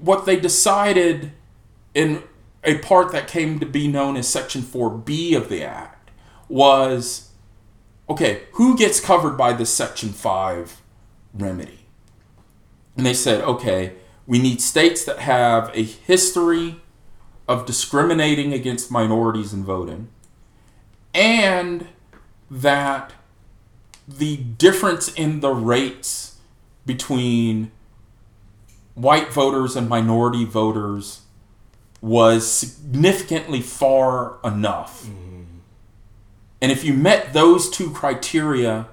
what they decided in a part that came to be known as Section 4B of the Act was okay, who gets covered by this Section 5 remedy? And they said, okay, we need states that have a history of discriminating against minorities in voting and that the difference in the rates between white voters and minority voters was significantly far enough. Mm-hmm. And if you met those two criteria,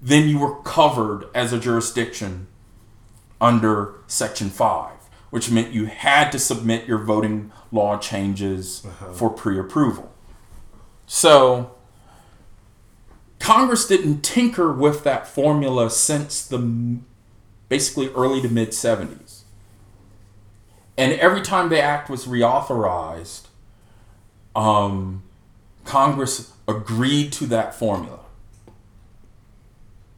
then you were covered as a jurisdiction under Section 5, which meant you had to submit your voting law changes uh-huh. for pre approval. So, Congress didn't tinker with that formula since the basically early to mid 70s. And every time the act was reauthorized, um, Congress agreed to that formula.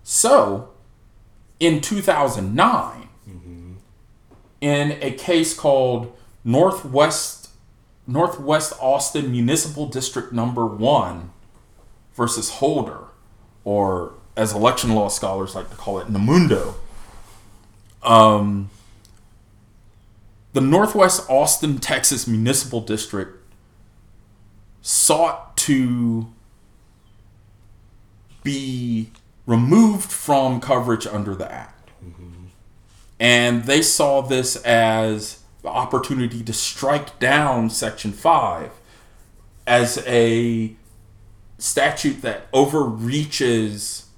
So, in 2009, mm-hmm. in a case called Northwest Northwest Austin Municipal District Number One versus Holder, or as election law scholars like to call it, NAMUDNO. Um, the Northwest Austin, Texas Municipal District sought to be removed from coverage under the Act. Mm-hmm. And they saw this as the opportunity to strike down Section 5 as a statute that overreaches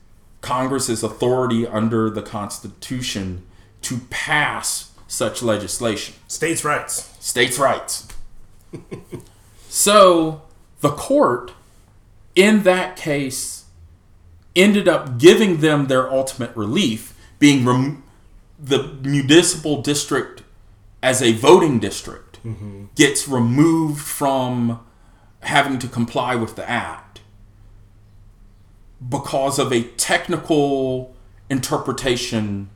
Congress's authority under the Constitution to pass such legislation. States' rights. States' rights. (laughs) so the court, in that case, ended up giving them their ultimate relief, being rem- the municipal district as a voting district mm-hmm. gets removed from having to comply with the act because of a technical interpretation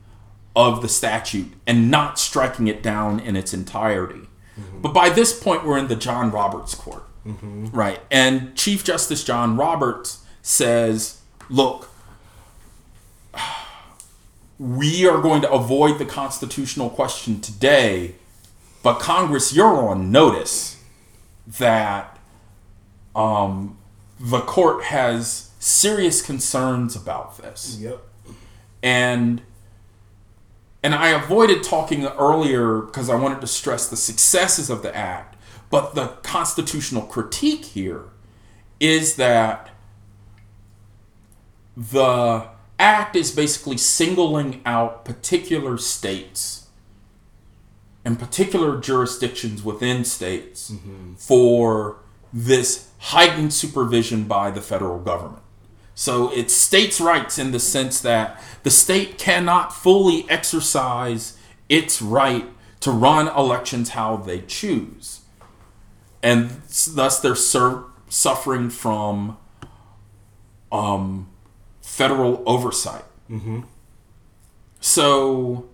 of the statute and not striking it down in its entirety. Mm-hmm. But by this point, we're in the John Roberts court, mm-hmm. right? And Chief Justice John Roberts says, look, (sighs) we are going to avoid the constitutional question today, but Congress, you're on notice that um, the court has serious concerns about this. Yep. And and I avoided talking earlier because I wanted to stress the successes of the act. But the constitutional critique here is that the act is basically singling out particular states and particular jurisdictions within states mm-hmm. for this heightened supervision by the federal government. So it's states' rights in the sense that the state cannot fully exercise its right to run elections how they choose. And thus they're sur- suffering from um, federal oversight. Mm-hmm. So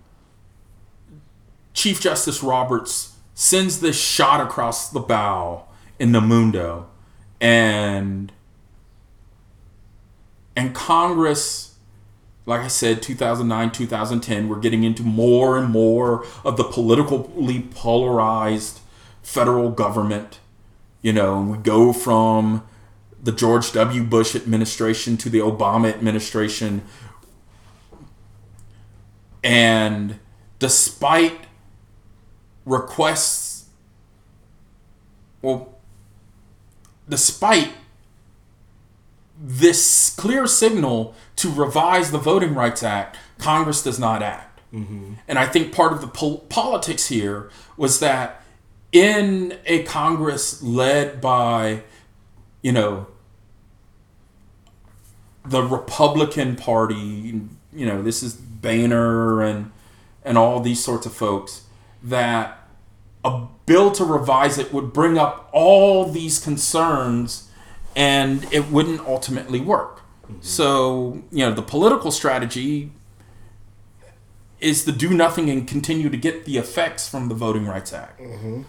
Chief Justice Roberts sends this shot across the bow in NAMUDNO and and Congress, like I said, 2009, 2010, we're getting into more and more of the politically polarized federal government. You know, we go from the George W. Bush administration to the Obama administration. And despite requests, well, despite this clear signal to revise the Voting Rights Act, Congress does not act. Mm-hmm. And I think part of the po- politics here was that in a Congress led by, you know, the Republican Party, you know, this is Boehner and and all these sorts of folks, that a bill to revise it would bring up all these concerns and it wouldn't ultimately work. Mm-hmm. So, you know, the political strategy is to do nothing and continue to get the effects from the Voting Rights Act. Mm-hmm.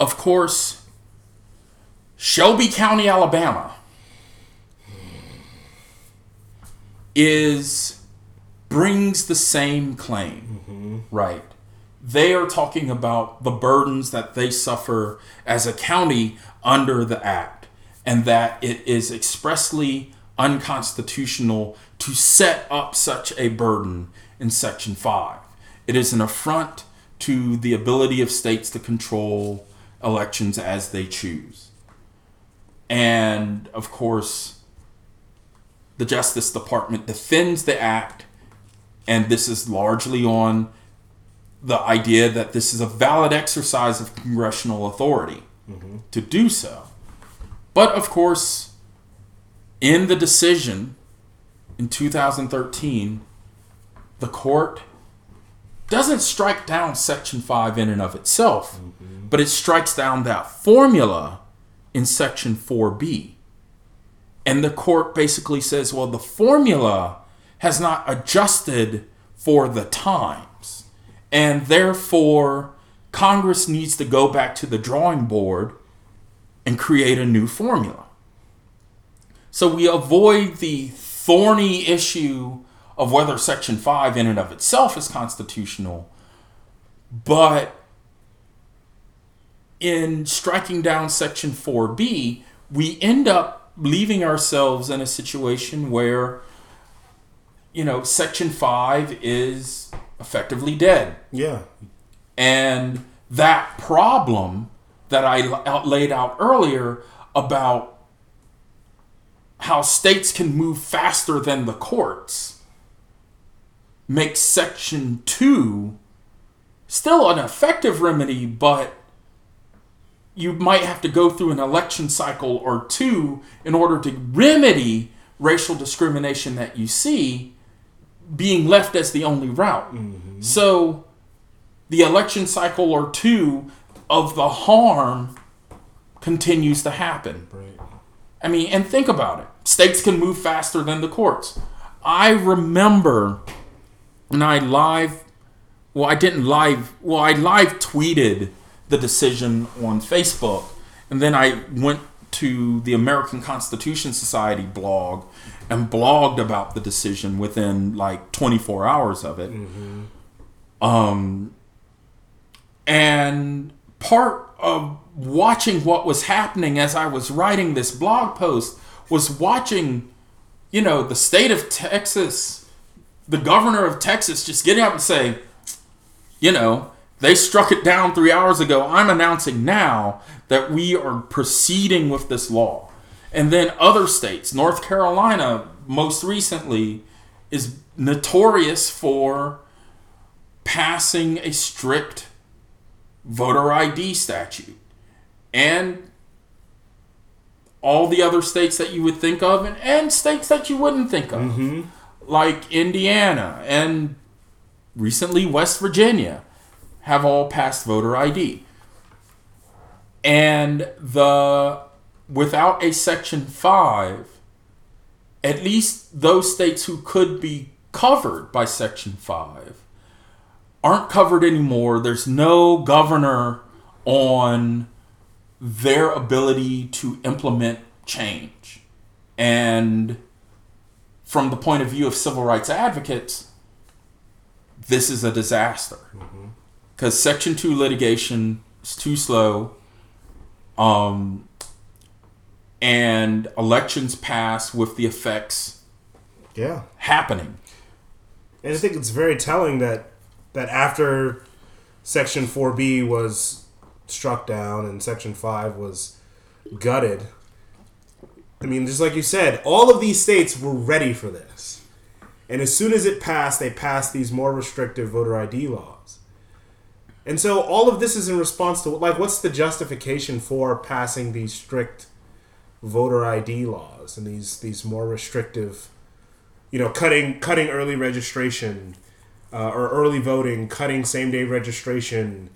Of course, Shelby County, Alabama is brings the same claim, right? They are talking about the burdens that they suffer as a county under the act, and that it is expressly unconstitutional to set up such a burden in Section 5. It is an affront to the ability of states to control elections as they choose. And of course, the Justice Department defends the act, and this is largely on the idea that this is a valid exercise of congressional authority mm-hmm. to do so. But of course, in the decision in 2013, the court doesn't strike down Section 5 in and of itself, mm-hmm. but it strikes down that formula in Section 4B. And the court basically says, well, the formula has not adjusted for the times. And therefore, Congress needs to go back to the drawing board and create a new formula. So we avoid the thorny issue of whether Section 5 in and of itself is constitutional, but in striking down Section 4B, we end up leaving ourselves in a situation where, you know, Section 5 is effectively dead. Yeah. And that problem that I laid out earlier about how states can move faster than the courts makes Section 2 still an effective remedy, but you might have to go through an election cycle or two in order to remedy racial discrimination that you see being left as the only route. Mm-hmm. So the election cycle or two of the harm continues to happen. Right. I mean, and think about it. States can move faster than the courts. I remember when I live, well, I didn't live, well, I live tweeted the decision on Facebook, and then I went to the American Constitution Society blog and blogged about the decision within like 24 hours of it. Mm-hmm. Um, and part of watching what was happening as I was writing this blog post was watching, you know, the state of Texas, the governor of Texas just getting up and say, you know, they struck it down three hours ago. I'm announcing now that we are proceeding with this law. And then other states, North Carolina, most recently, is notorious for passing a strict voter ID statute. And all the other states that you would think of, and, and states that you wouldn't think of, mm-hmm. like Indiana and recently West Virginia, have all passed voter ID. And the without a section 5 at least those states who could be covered by section 5 aren't covered anymore. There's no governor on their ability to implement change. And from the point of view of civil rights advocates, this is a disaster. Because mm-hmm. Section 2 litigation is too slow. Um, and elections pass with the effects yeah happening. I think it's very telling that that after Section 4B was struck down and Section 5 was gutted, I mean, just like you said, all of these states were ready for this. And as soon as it passed, they passed these more restrictive voter ID laws. And so all of this is in response to, like, what's the justification for passing these strict voter ID laws and these, these more restrictive, you know, cutting, cutting early registration, uh, or early voting, cutting same day registration,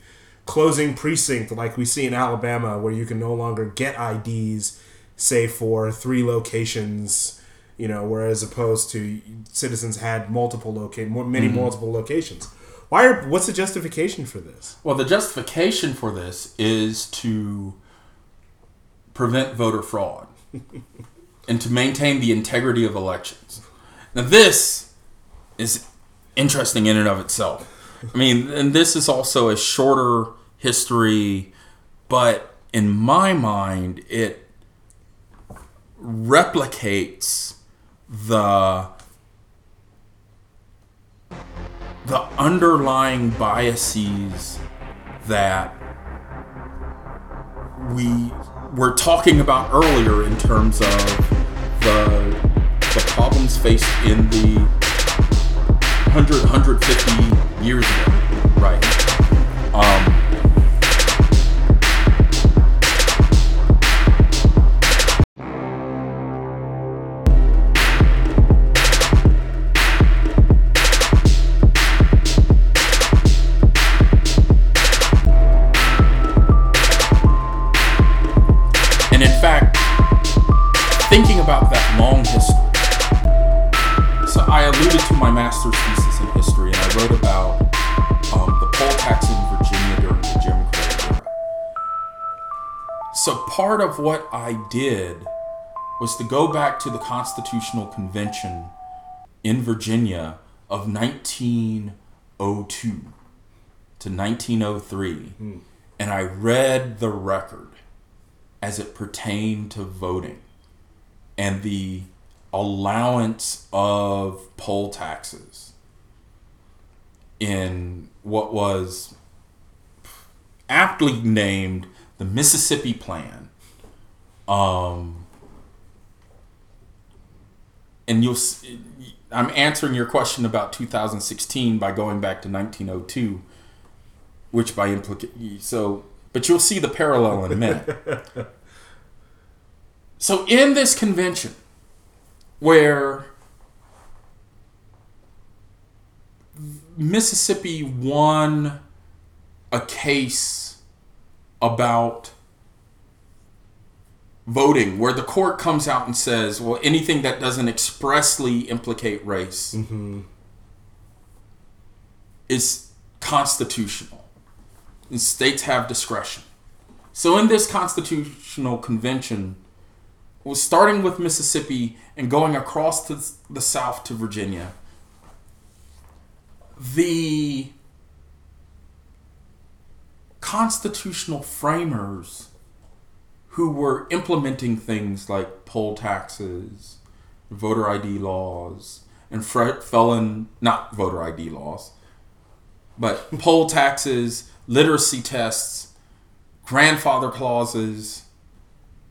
closing precinct like we see in Alabama, where you can no longer get IDs, say for three locations, You know, whereas opposed to citizens had multiple locate many mm-hmm. multiple locations. Why are what's the justification for this? Well, the justification for this is to prevent voter fraud (laughs) and to maintain the integrity of elections. Now, this is interesting in and of itself. I mean, and this is also a shorter history, but in my mind, it replicates the the underlying biases that we were talking about earlier in terms of the the problems faced in the 100 150 years ago right part of what I did was to go back to the Constitutional Convention in Virginia of 1902 to 1903, hmm. and I read the record as it pertained to voting and the allowance of poll taxes in what was aptly named the Mississippi Plan um, and you'll, I'm answering your question about 2016 by going back to 1902, which by implication, so, but you'll see the parallel in a (laughs) minute. so in this convention, where Mississippi won a case about voting where the court comes out and says, well, anything that doesn't expressly implicate race mm-hmm. is constitutional. And states have discretion. So in this constitutional convention, was starting with Mississippi and going across to the south to Virginia. The constitutional framers who were implementing things like poll taxes, voter ID laws, and felon, not voter ID laws, but (laughs) poll taxes, literacy tests, grandfather clauses,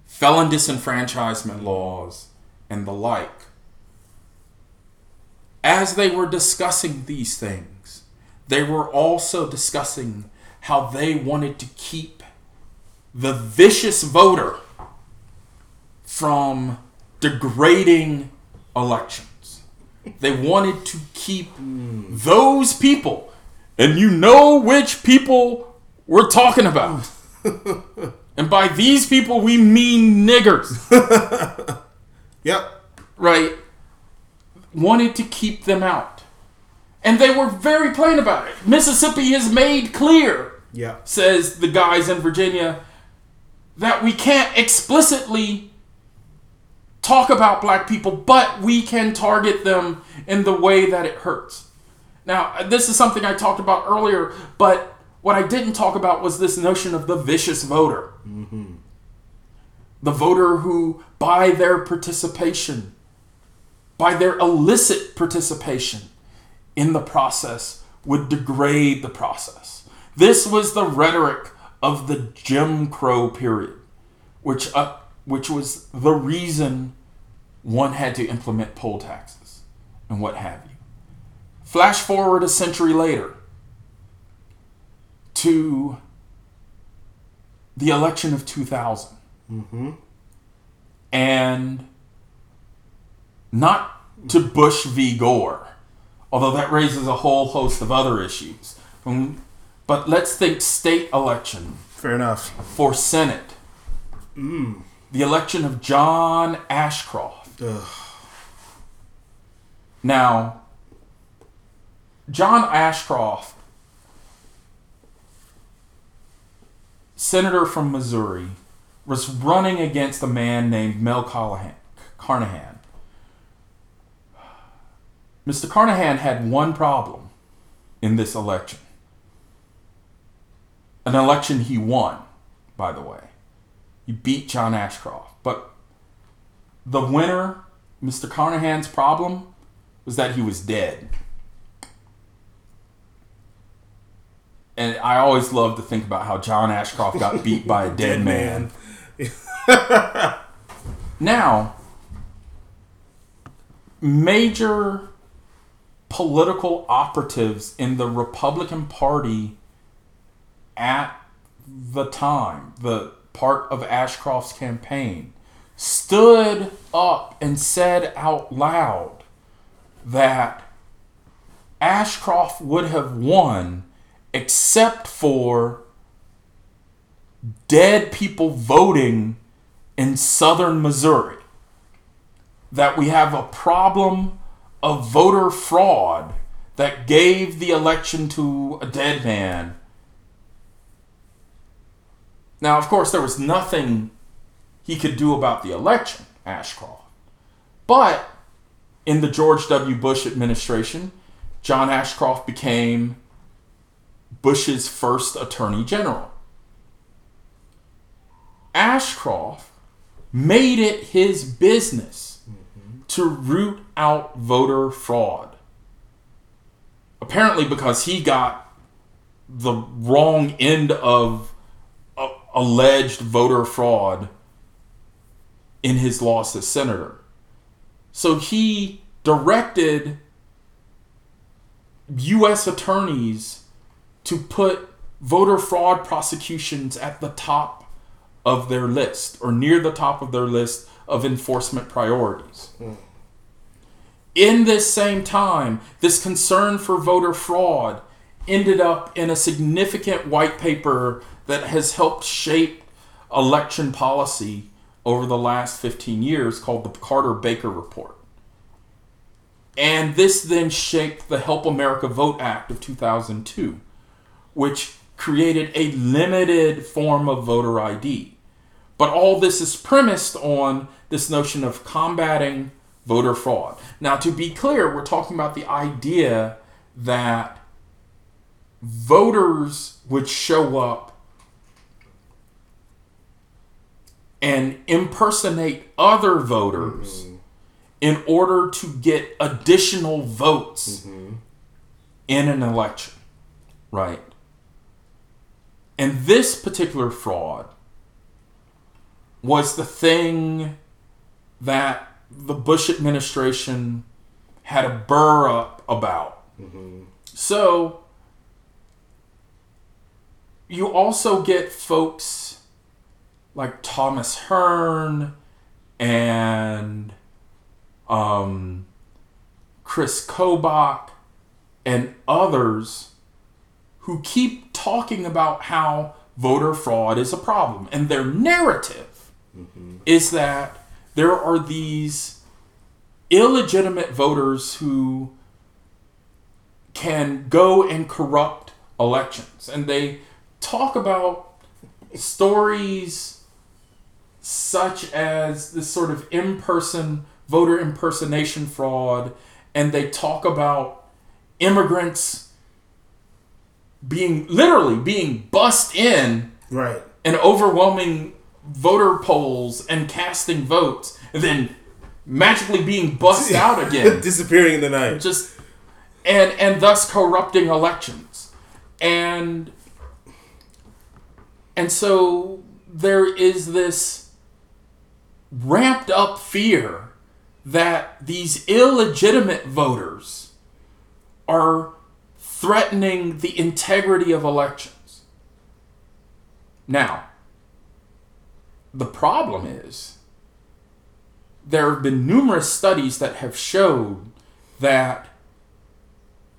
felon disenfranchisement laws, and the like. As they were discussing these things, they were also discussing how they wanted to keep the vicious voter from degrading elections. They wanted to keep those people, and you know which people we're talking about. (laughs) and by these people, we mean niggers. (laughs) yep. Right? Wanted to keep them out. And they were very plain about it. Mississippi has made clear, yeah. says the guys in Virginia, that we can't explicitly talk about black people, but we can target them in the way that it hurts. Now, this is something I talked about earlier, but what I didn't talk about was this notion of the vicious voter. Mm-hmm. The voter who, by their participation, by their illicit participation in the process, would degrade the process. This was the rhetoric of the Jim Crow period, which uh, which was the reason one had to implement poll taxes and what have you. Flash forward a century later to the election of 2000. Mm-hmm. And not to Bush v. Gore, although that raises a whole host of other issues. From but let's think state election. Fair enough. For Senate. Mm. The election of John Ashcroft. Ugh. Now, John Ashcroft, senator from Missouri, was running against a man named Mel Callahan, Carnahan. Mr. Carnahan had one problem in this election. An election he won, by the way. He beat John Ashcroft. But the winner, Mr. Carnahan's problem, was that he was dead. And I always love to think about how John Ashcroft got (laughs) beat by a dead, man. (laughs) now, major political operatives in the Republican Party at the time, the part of Ashcroft's campaign, stood up and said out loud that Ashcroft would have won except for dead people voting in southern Missouri. That we have a problem of voter fraud that gave the election to a dead man. Now, of course, there was nothing he could do about the election, Ashcroft. But in the George W. Bush administration, John Ashcroft became Bush's first attorney general. Ashcroft made it his business mm-hmm. to root out voter fraud. Apparently, because he got the wrong end of alleged voter fraud in his loss as senator. So he directed U.S. attorneys to put voter fraud prosecutions at the top of their list or near the top of their list of enforcement priorities. Mm. In this same time, this concern for voter fraud ended up in a significant white paper that has helped shape election policy over the last 15 years called the Carter Baker Report. And this then shaped the Help America Vote Act of 2002, which created a limited form of voter ID. But all this is premised on this notion of combating voter fraud. Now, to be clear, we're talking about the idea that voters would show up and impersonate other voters mm-hmm. in order to get additional votes mm-hmm. in an election, right? And this particular fraud was the thing that the Bush administration had a burr up about. Mm-hmm. So you also get folks like Thomas Hearne and um, Chris Kobach and others who keep talking about how voter fraud is a problem. And their narrative mm-hmm. is that there are these illegitimate voters who can go and corrupt elections. And they talk about stories such as this sort of in person voter impersonation fraud. And they talk about immigrants being literally being bussed in right. and overwhelming voter polls and casting votes, and then magically being bussed (laughs) out again, disappearing in the night, just and and thus corrupting elections, and and so there is this ramped up fear that these illegitimate voters are threatening the integrity of elections. Now, the problem is there have been numerous studies that have showed that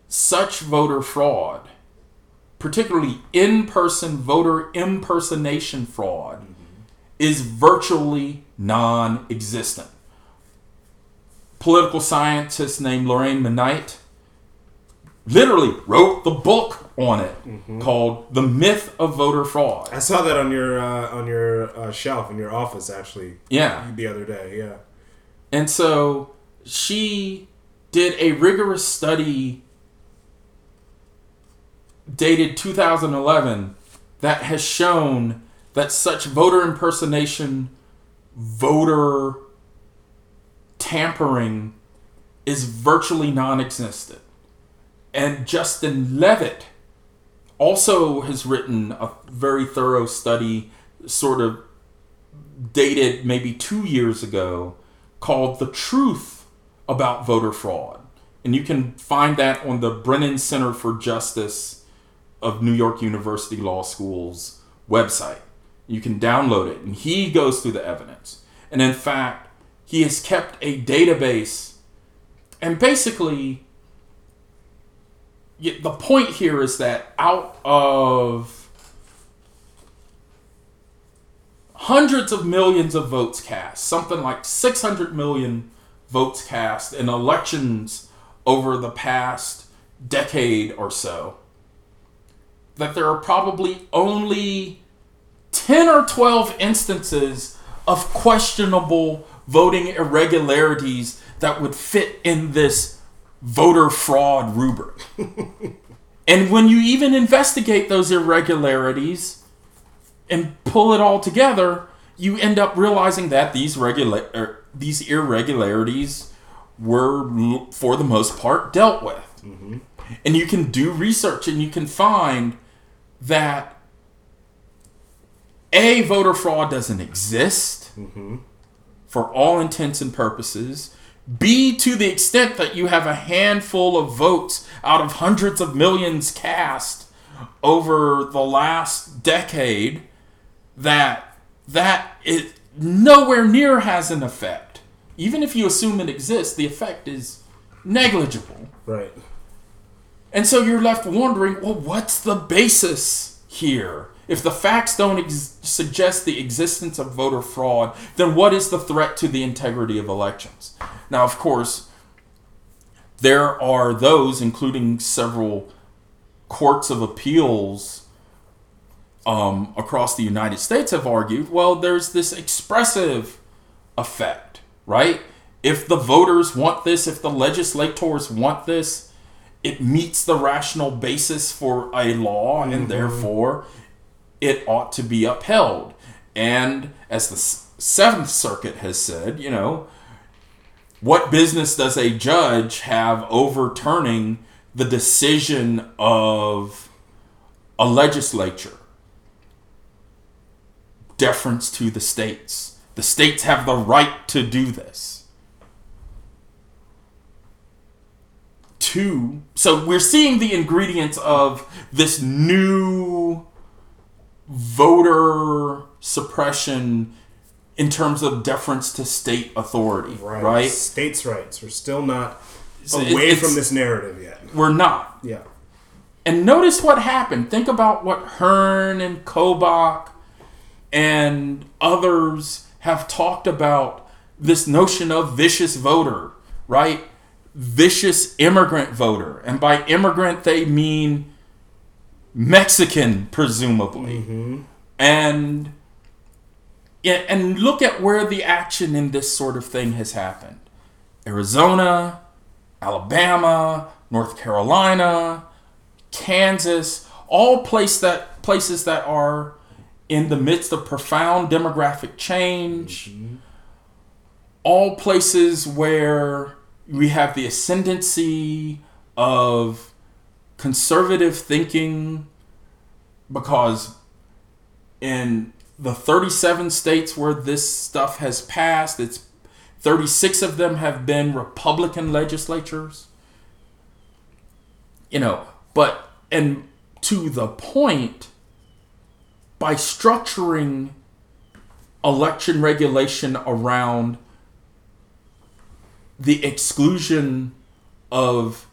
such voter fraud, particularly in person voter impersonation fraud. Is virtually non existent. political scientist named Lorraine Minnite literally wrote the book on it mm-hmm. called "The Myth of Voter Fraud." I saw that on your uh, on your uh, shelf in your office actually. Yeah, the other day. Yeah, and so she did a rigorous study dated 2011 that has shown that such voter impersonation, voter tampering is virtually non existent. And Justin Levitt also has written a very thorough study, sort of dated maybe two years ago, called The Truth About Voter Fraud. And you can find that on the Brennan Center for Justice of New York University Law School's website. You can download it, and he goes through the evidence. And in fact, he has kept a database, and basically, the point here is that out of hundreds of millions of votes cast, something like 600 million votes cast in elections over the past decade or so, that there are probably only 10 or 12 instances of questionable voting irregularities that would fit in this voter fraud rubric. (laughs) and when you even investigate those irregularities and pull it all together, you end up realizing that these regula- er, these irregularities were for the most part dealt with. Mm-hmm. And you can do research and you can find that a voter fraud doesn't exist mm-hmm. for all intents and purposes. B, to the extent that you have a handful of votes out of hundreds of millions cast over the last decade, that that it nowhere near has an effect. Even if you assume it exists, the effect is negligible. Right. And so you're left wondering, well, what's the basis here? If the facts don't ex- suggest the existence of voter fraud, then what is the threat to the integrity of elections? Now, of course, there are those, including several courts of appeals um, across the United States, have argued well, there's this expressive effect, right? If the voters want this, if the legislators want this, it meets the rational basis for a law, and mm-hmm. therefore it ought to be upheld. And as the Seventh Circuit has said, you know, what business does a judge have overturning the decision of a legislature? Deference to the states. The states have the right to do this. Two, so we're seeing the ingredients of this new voter suppression in terms of deference to state authority, right? right? States' rights. We're still not away from this narrative yet. We're not. Yeah. And notice what happened. Think about what Hearne and Kobach and others have talked about this notion of vicious voter, right? Vicious immigrant voter. And by immigrant, they mean Mexican, presumably. Mm-hmm. And yeah, and look at where the action in this sort of thing has happened. Arizona, Alabama, North Carolina, Kansas, all place that places that are in the midst of profound demographic change. Mm-hmm. All places where we have the ascendancy of conservative thinking because in the 37 states where this stuff has passed, it's 36 of them have been Republican legislatures. You know, but and to the point by structuring election regulation around the exclusion of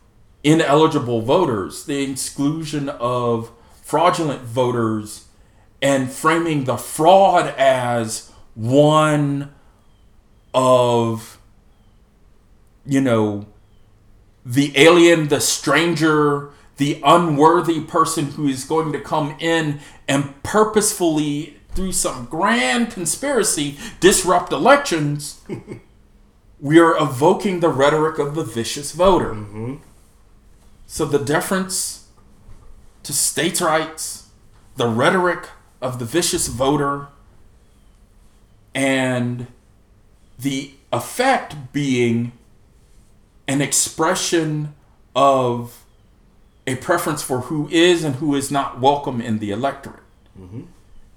ineligible voters, the exclusion of fraudulent voters, and framing the fraud as one of you know, the alien, the stranger, the unworthy person who is going to come in and purposefully, through some grand conspiracy, disrupt elections. (laughs) we are evoking the rhetoric of the vicious voter. Mm-hmm. So the deference to states' rights, the rhetoric of the vicious voter, and the effect being an expression of a preference for who is and who is not welcome in the electorate. Mm-hmm.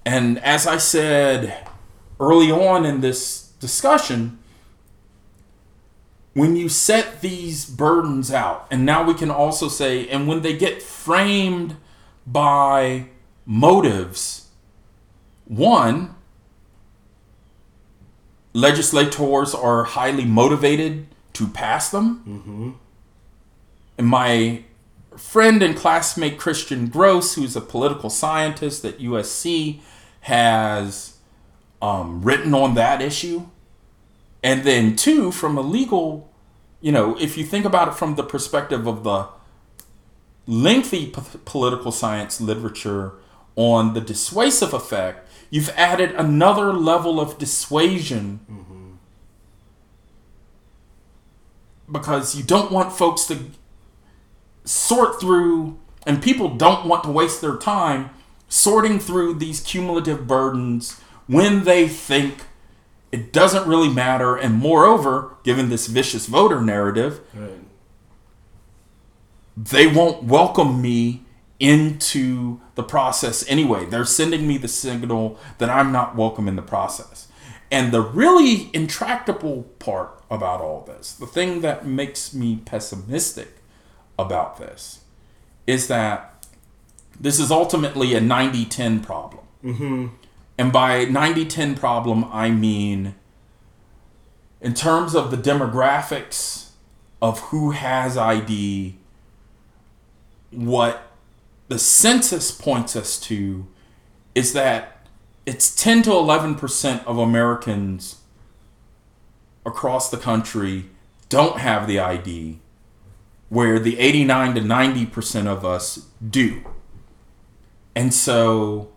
And as I said early on in this discussion, when you set these burdens out, and now we can also say, and when they get framed by motives, one, legislators are highly motivated to pass them. Mm-hmm. And my friend and classmate Christian Grose, who's a political scientist at USC, has um, written on that issue. And then, two, from a legal, you know, if you think about it from the perspective of the lengthy p- political science literature on the dissuasive effect, you've added another level of dissuasion mm-hmm. because you don't want folks to sort through, and people don't want to waste their time sorting through these cumulative burdens when they think it doesn't really matter. And moreover, given this vicious voter narrative, right. they won't welcome me into the process anyway. They're sending me the signal that I'm not welcome in the process. And the really intractable part about all this, the thing that makes me pessimistic about this, is that this is ultimately a 90 10 problem. Mm-hmm. And by 90 10 problem, I mean in terms of the demographics of who has ID, what the census points us to is that it's 10 to 11% of Americans across the country don't have the ID, where the 89 to 90% of us do. And so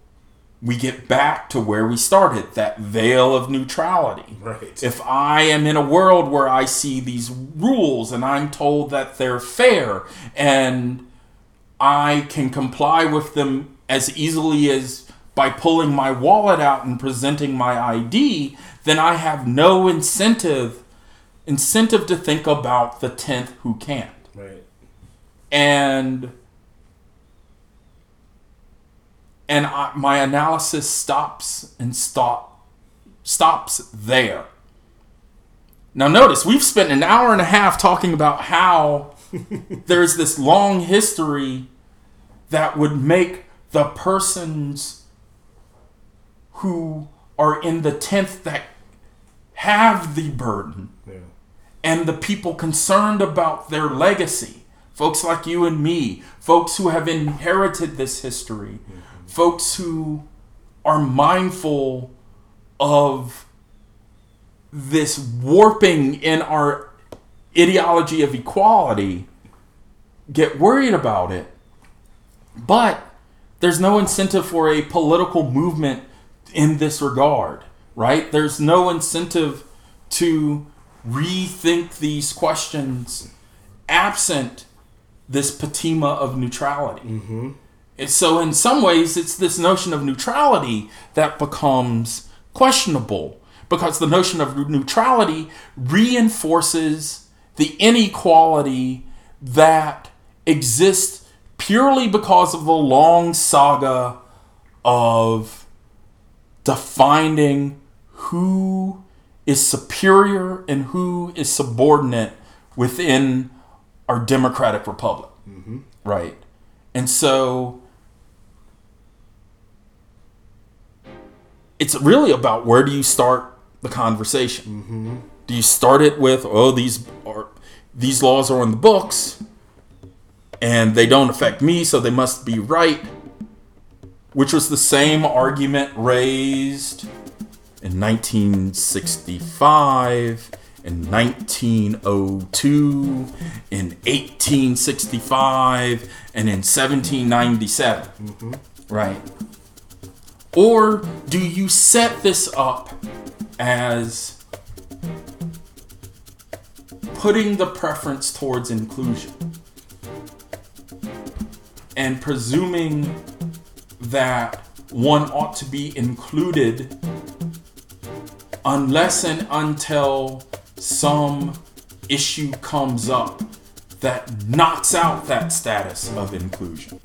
we get back to where we started that veil of neutrality. Right. If I am in a world where I see these rules and I'm told that they're fair and I can comply with them as easily as by pulling my wallet out and presenting my ID, then I have no incentive incentive to think about the tenth who can't. Right. And and I, my analysis stops and stop stops there. Now notice we've spent an hour and a half talking about how (laughs) there's this long history that would make the persons who are in the 10th that have the burden yeah. and the people concerned about their legacy folks like you and me folks who have inherited this history mm-hmm. Folks who are mindful of this warping in our ideology of equality get worried about it but there's no incentive for a political movement in this regard, right? There's no incentive to rethink these questions absent this patina of neutrality. Mm-hmm. And so, in some ways, it's this notion of neutrality that becomes questionable because the notion of neutrality reinforces the inequality that exists purely because of the long saga of defining who is superior and who is subordinate within our democratic republic. Mm-hmm. Right. And so it's really about where do you start the conversation? Mm-hmm. Do you start it with, oh, these are these laws are in the books, and they don't affect me, so they must be right. Which was the same argument raised in 1965 in 1902, in 1865, and in 1797. Mm-hmm. Right. Or do you set this up as putting the preference towards inclusion and presuming that one ought to be included unless and until some issue comes up that knocks out that status of inclusion.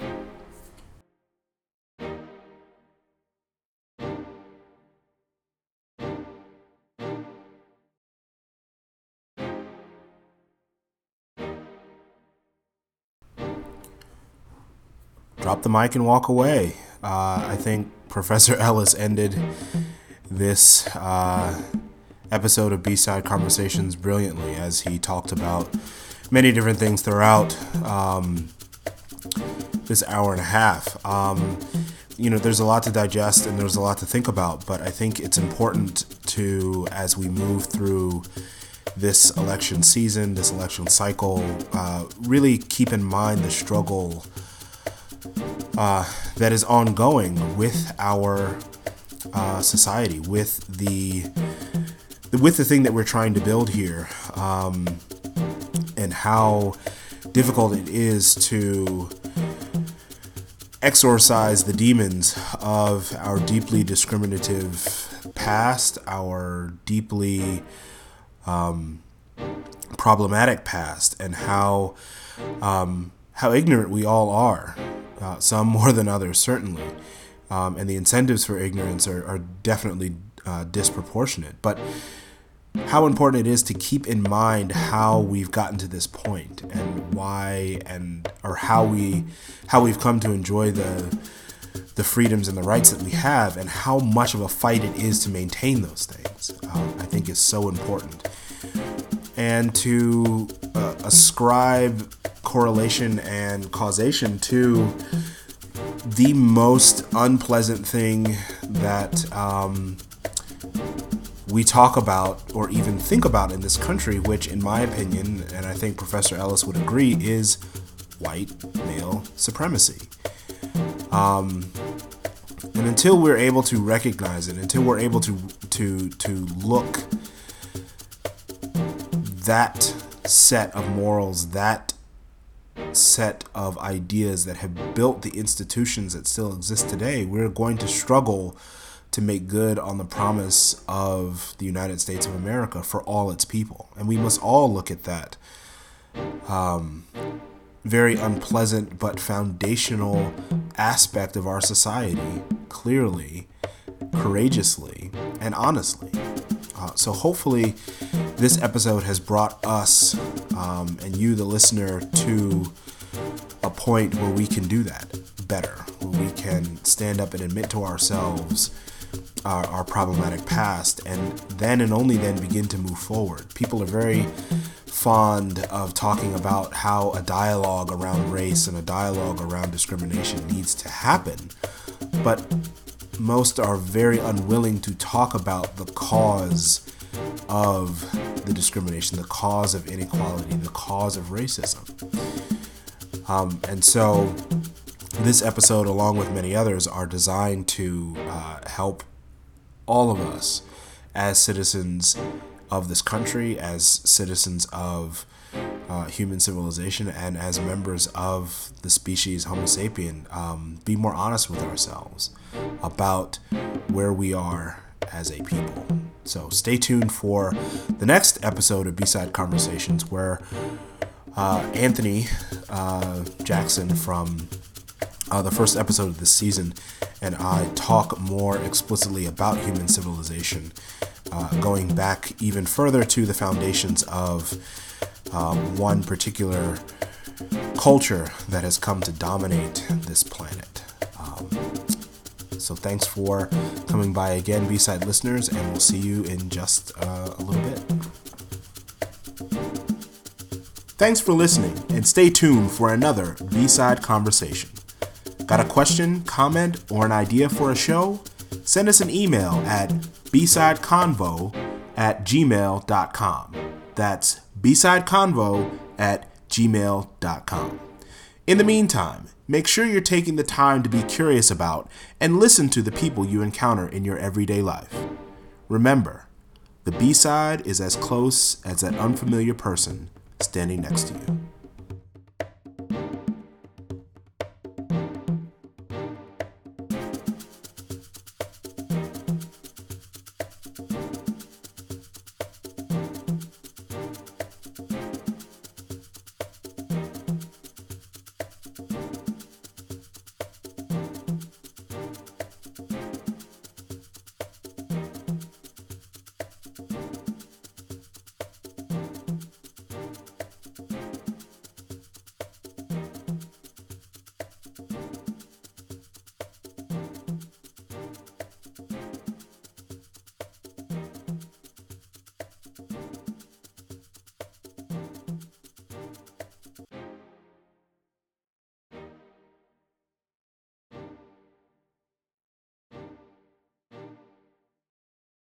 Drop the mic and walk away. Uh, I think Professor (laughs) Ellis ended this uh, episode of B Side Conversations brilliantly as he talked about many different things throughout um, this hour and a half. Um, you know, there's a lot to digest and there's a lot to think about, but I think it's important to, as we move through this election season, this election cycle, uh, really keep in mind the struggle uh, that is ongoing with our uh, society, with the with the thing that we're trying to build here, um, and how difficult it is to exorcise the demons of our deeply discriminative past, our deeply um, problematic past, and how um, how ignorant we all are uh, some (laughs) more than others, certainly. Um, and the incentives for ignorance are, are definitely uh, disproportionate. But how important it is to keep in mind how we've gotten to this point and why and or how we how we've come to enjoy the the freedoms and the rights that we have and how much of a fight it is to maintain those things uh, i think is so important and to uh, ascribe correlation and causation to the most unpleasant thing that um, we talk about or even think about in this country, which, in my opinion, and I think Professor Ellis would agree, is white male supremacy. Um, and until we're able to recognize it, until we're able to to to look that set of morals, that set of ideas that have built the institutions that still exist today, we're going to struggle to make good on the promise of the United States of America for all its people. And we must all look at that um, very unpleasant but foundational aspect of our society clearly, courageously, and honestly. Uh, so hopefully, this episode has brought us um, and you, the listener, to a point where we can do that better, where we can stand up and admit to ourselves our, our, problematic past, and then and only then begin to move forward. People are very fond of talking about how a dialogue around race and a dialogue around discrimination needs to happen, but most are very unwilling to talk about the cause of the discrimination, the cause of inequality, the cause of racism. Um, and so, this episode, along with many others, are designed to uh, help all of us as citizens of this country, as citizens of uh, human civilization, and as members of the species Homo sapien, um, be more honest with ourselves about where we are as a people. So stay tuned for the next episode of B Side Conversations, where uh, Anthony uh, Jackson from uh, the first episode of this season and I talk more explicitly about human civilization, uh, going back even further to the foundations of um, one particular culture that has come to dominate this planet. Um, so thanks for coming by again, B-Side listeners, and we'll see you in just uh, a little bit. Thanks for listening, and stay tuned for another B-Side conversation. Got a question, comment, or an idea for a show? Send us an email at bsideconvo at gmail.com. That's bsideconvo at gmail.com. In the meantime, make sure you're taking the time to be curious about and listen to the people you encounter in your everyday life. Remember, the B side is as close as that unfamiliar person standing next to you.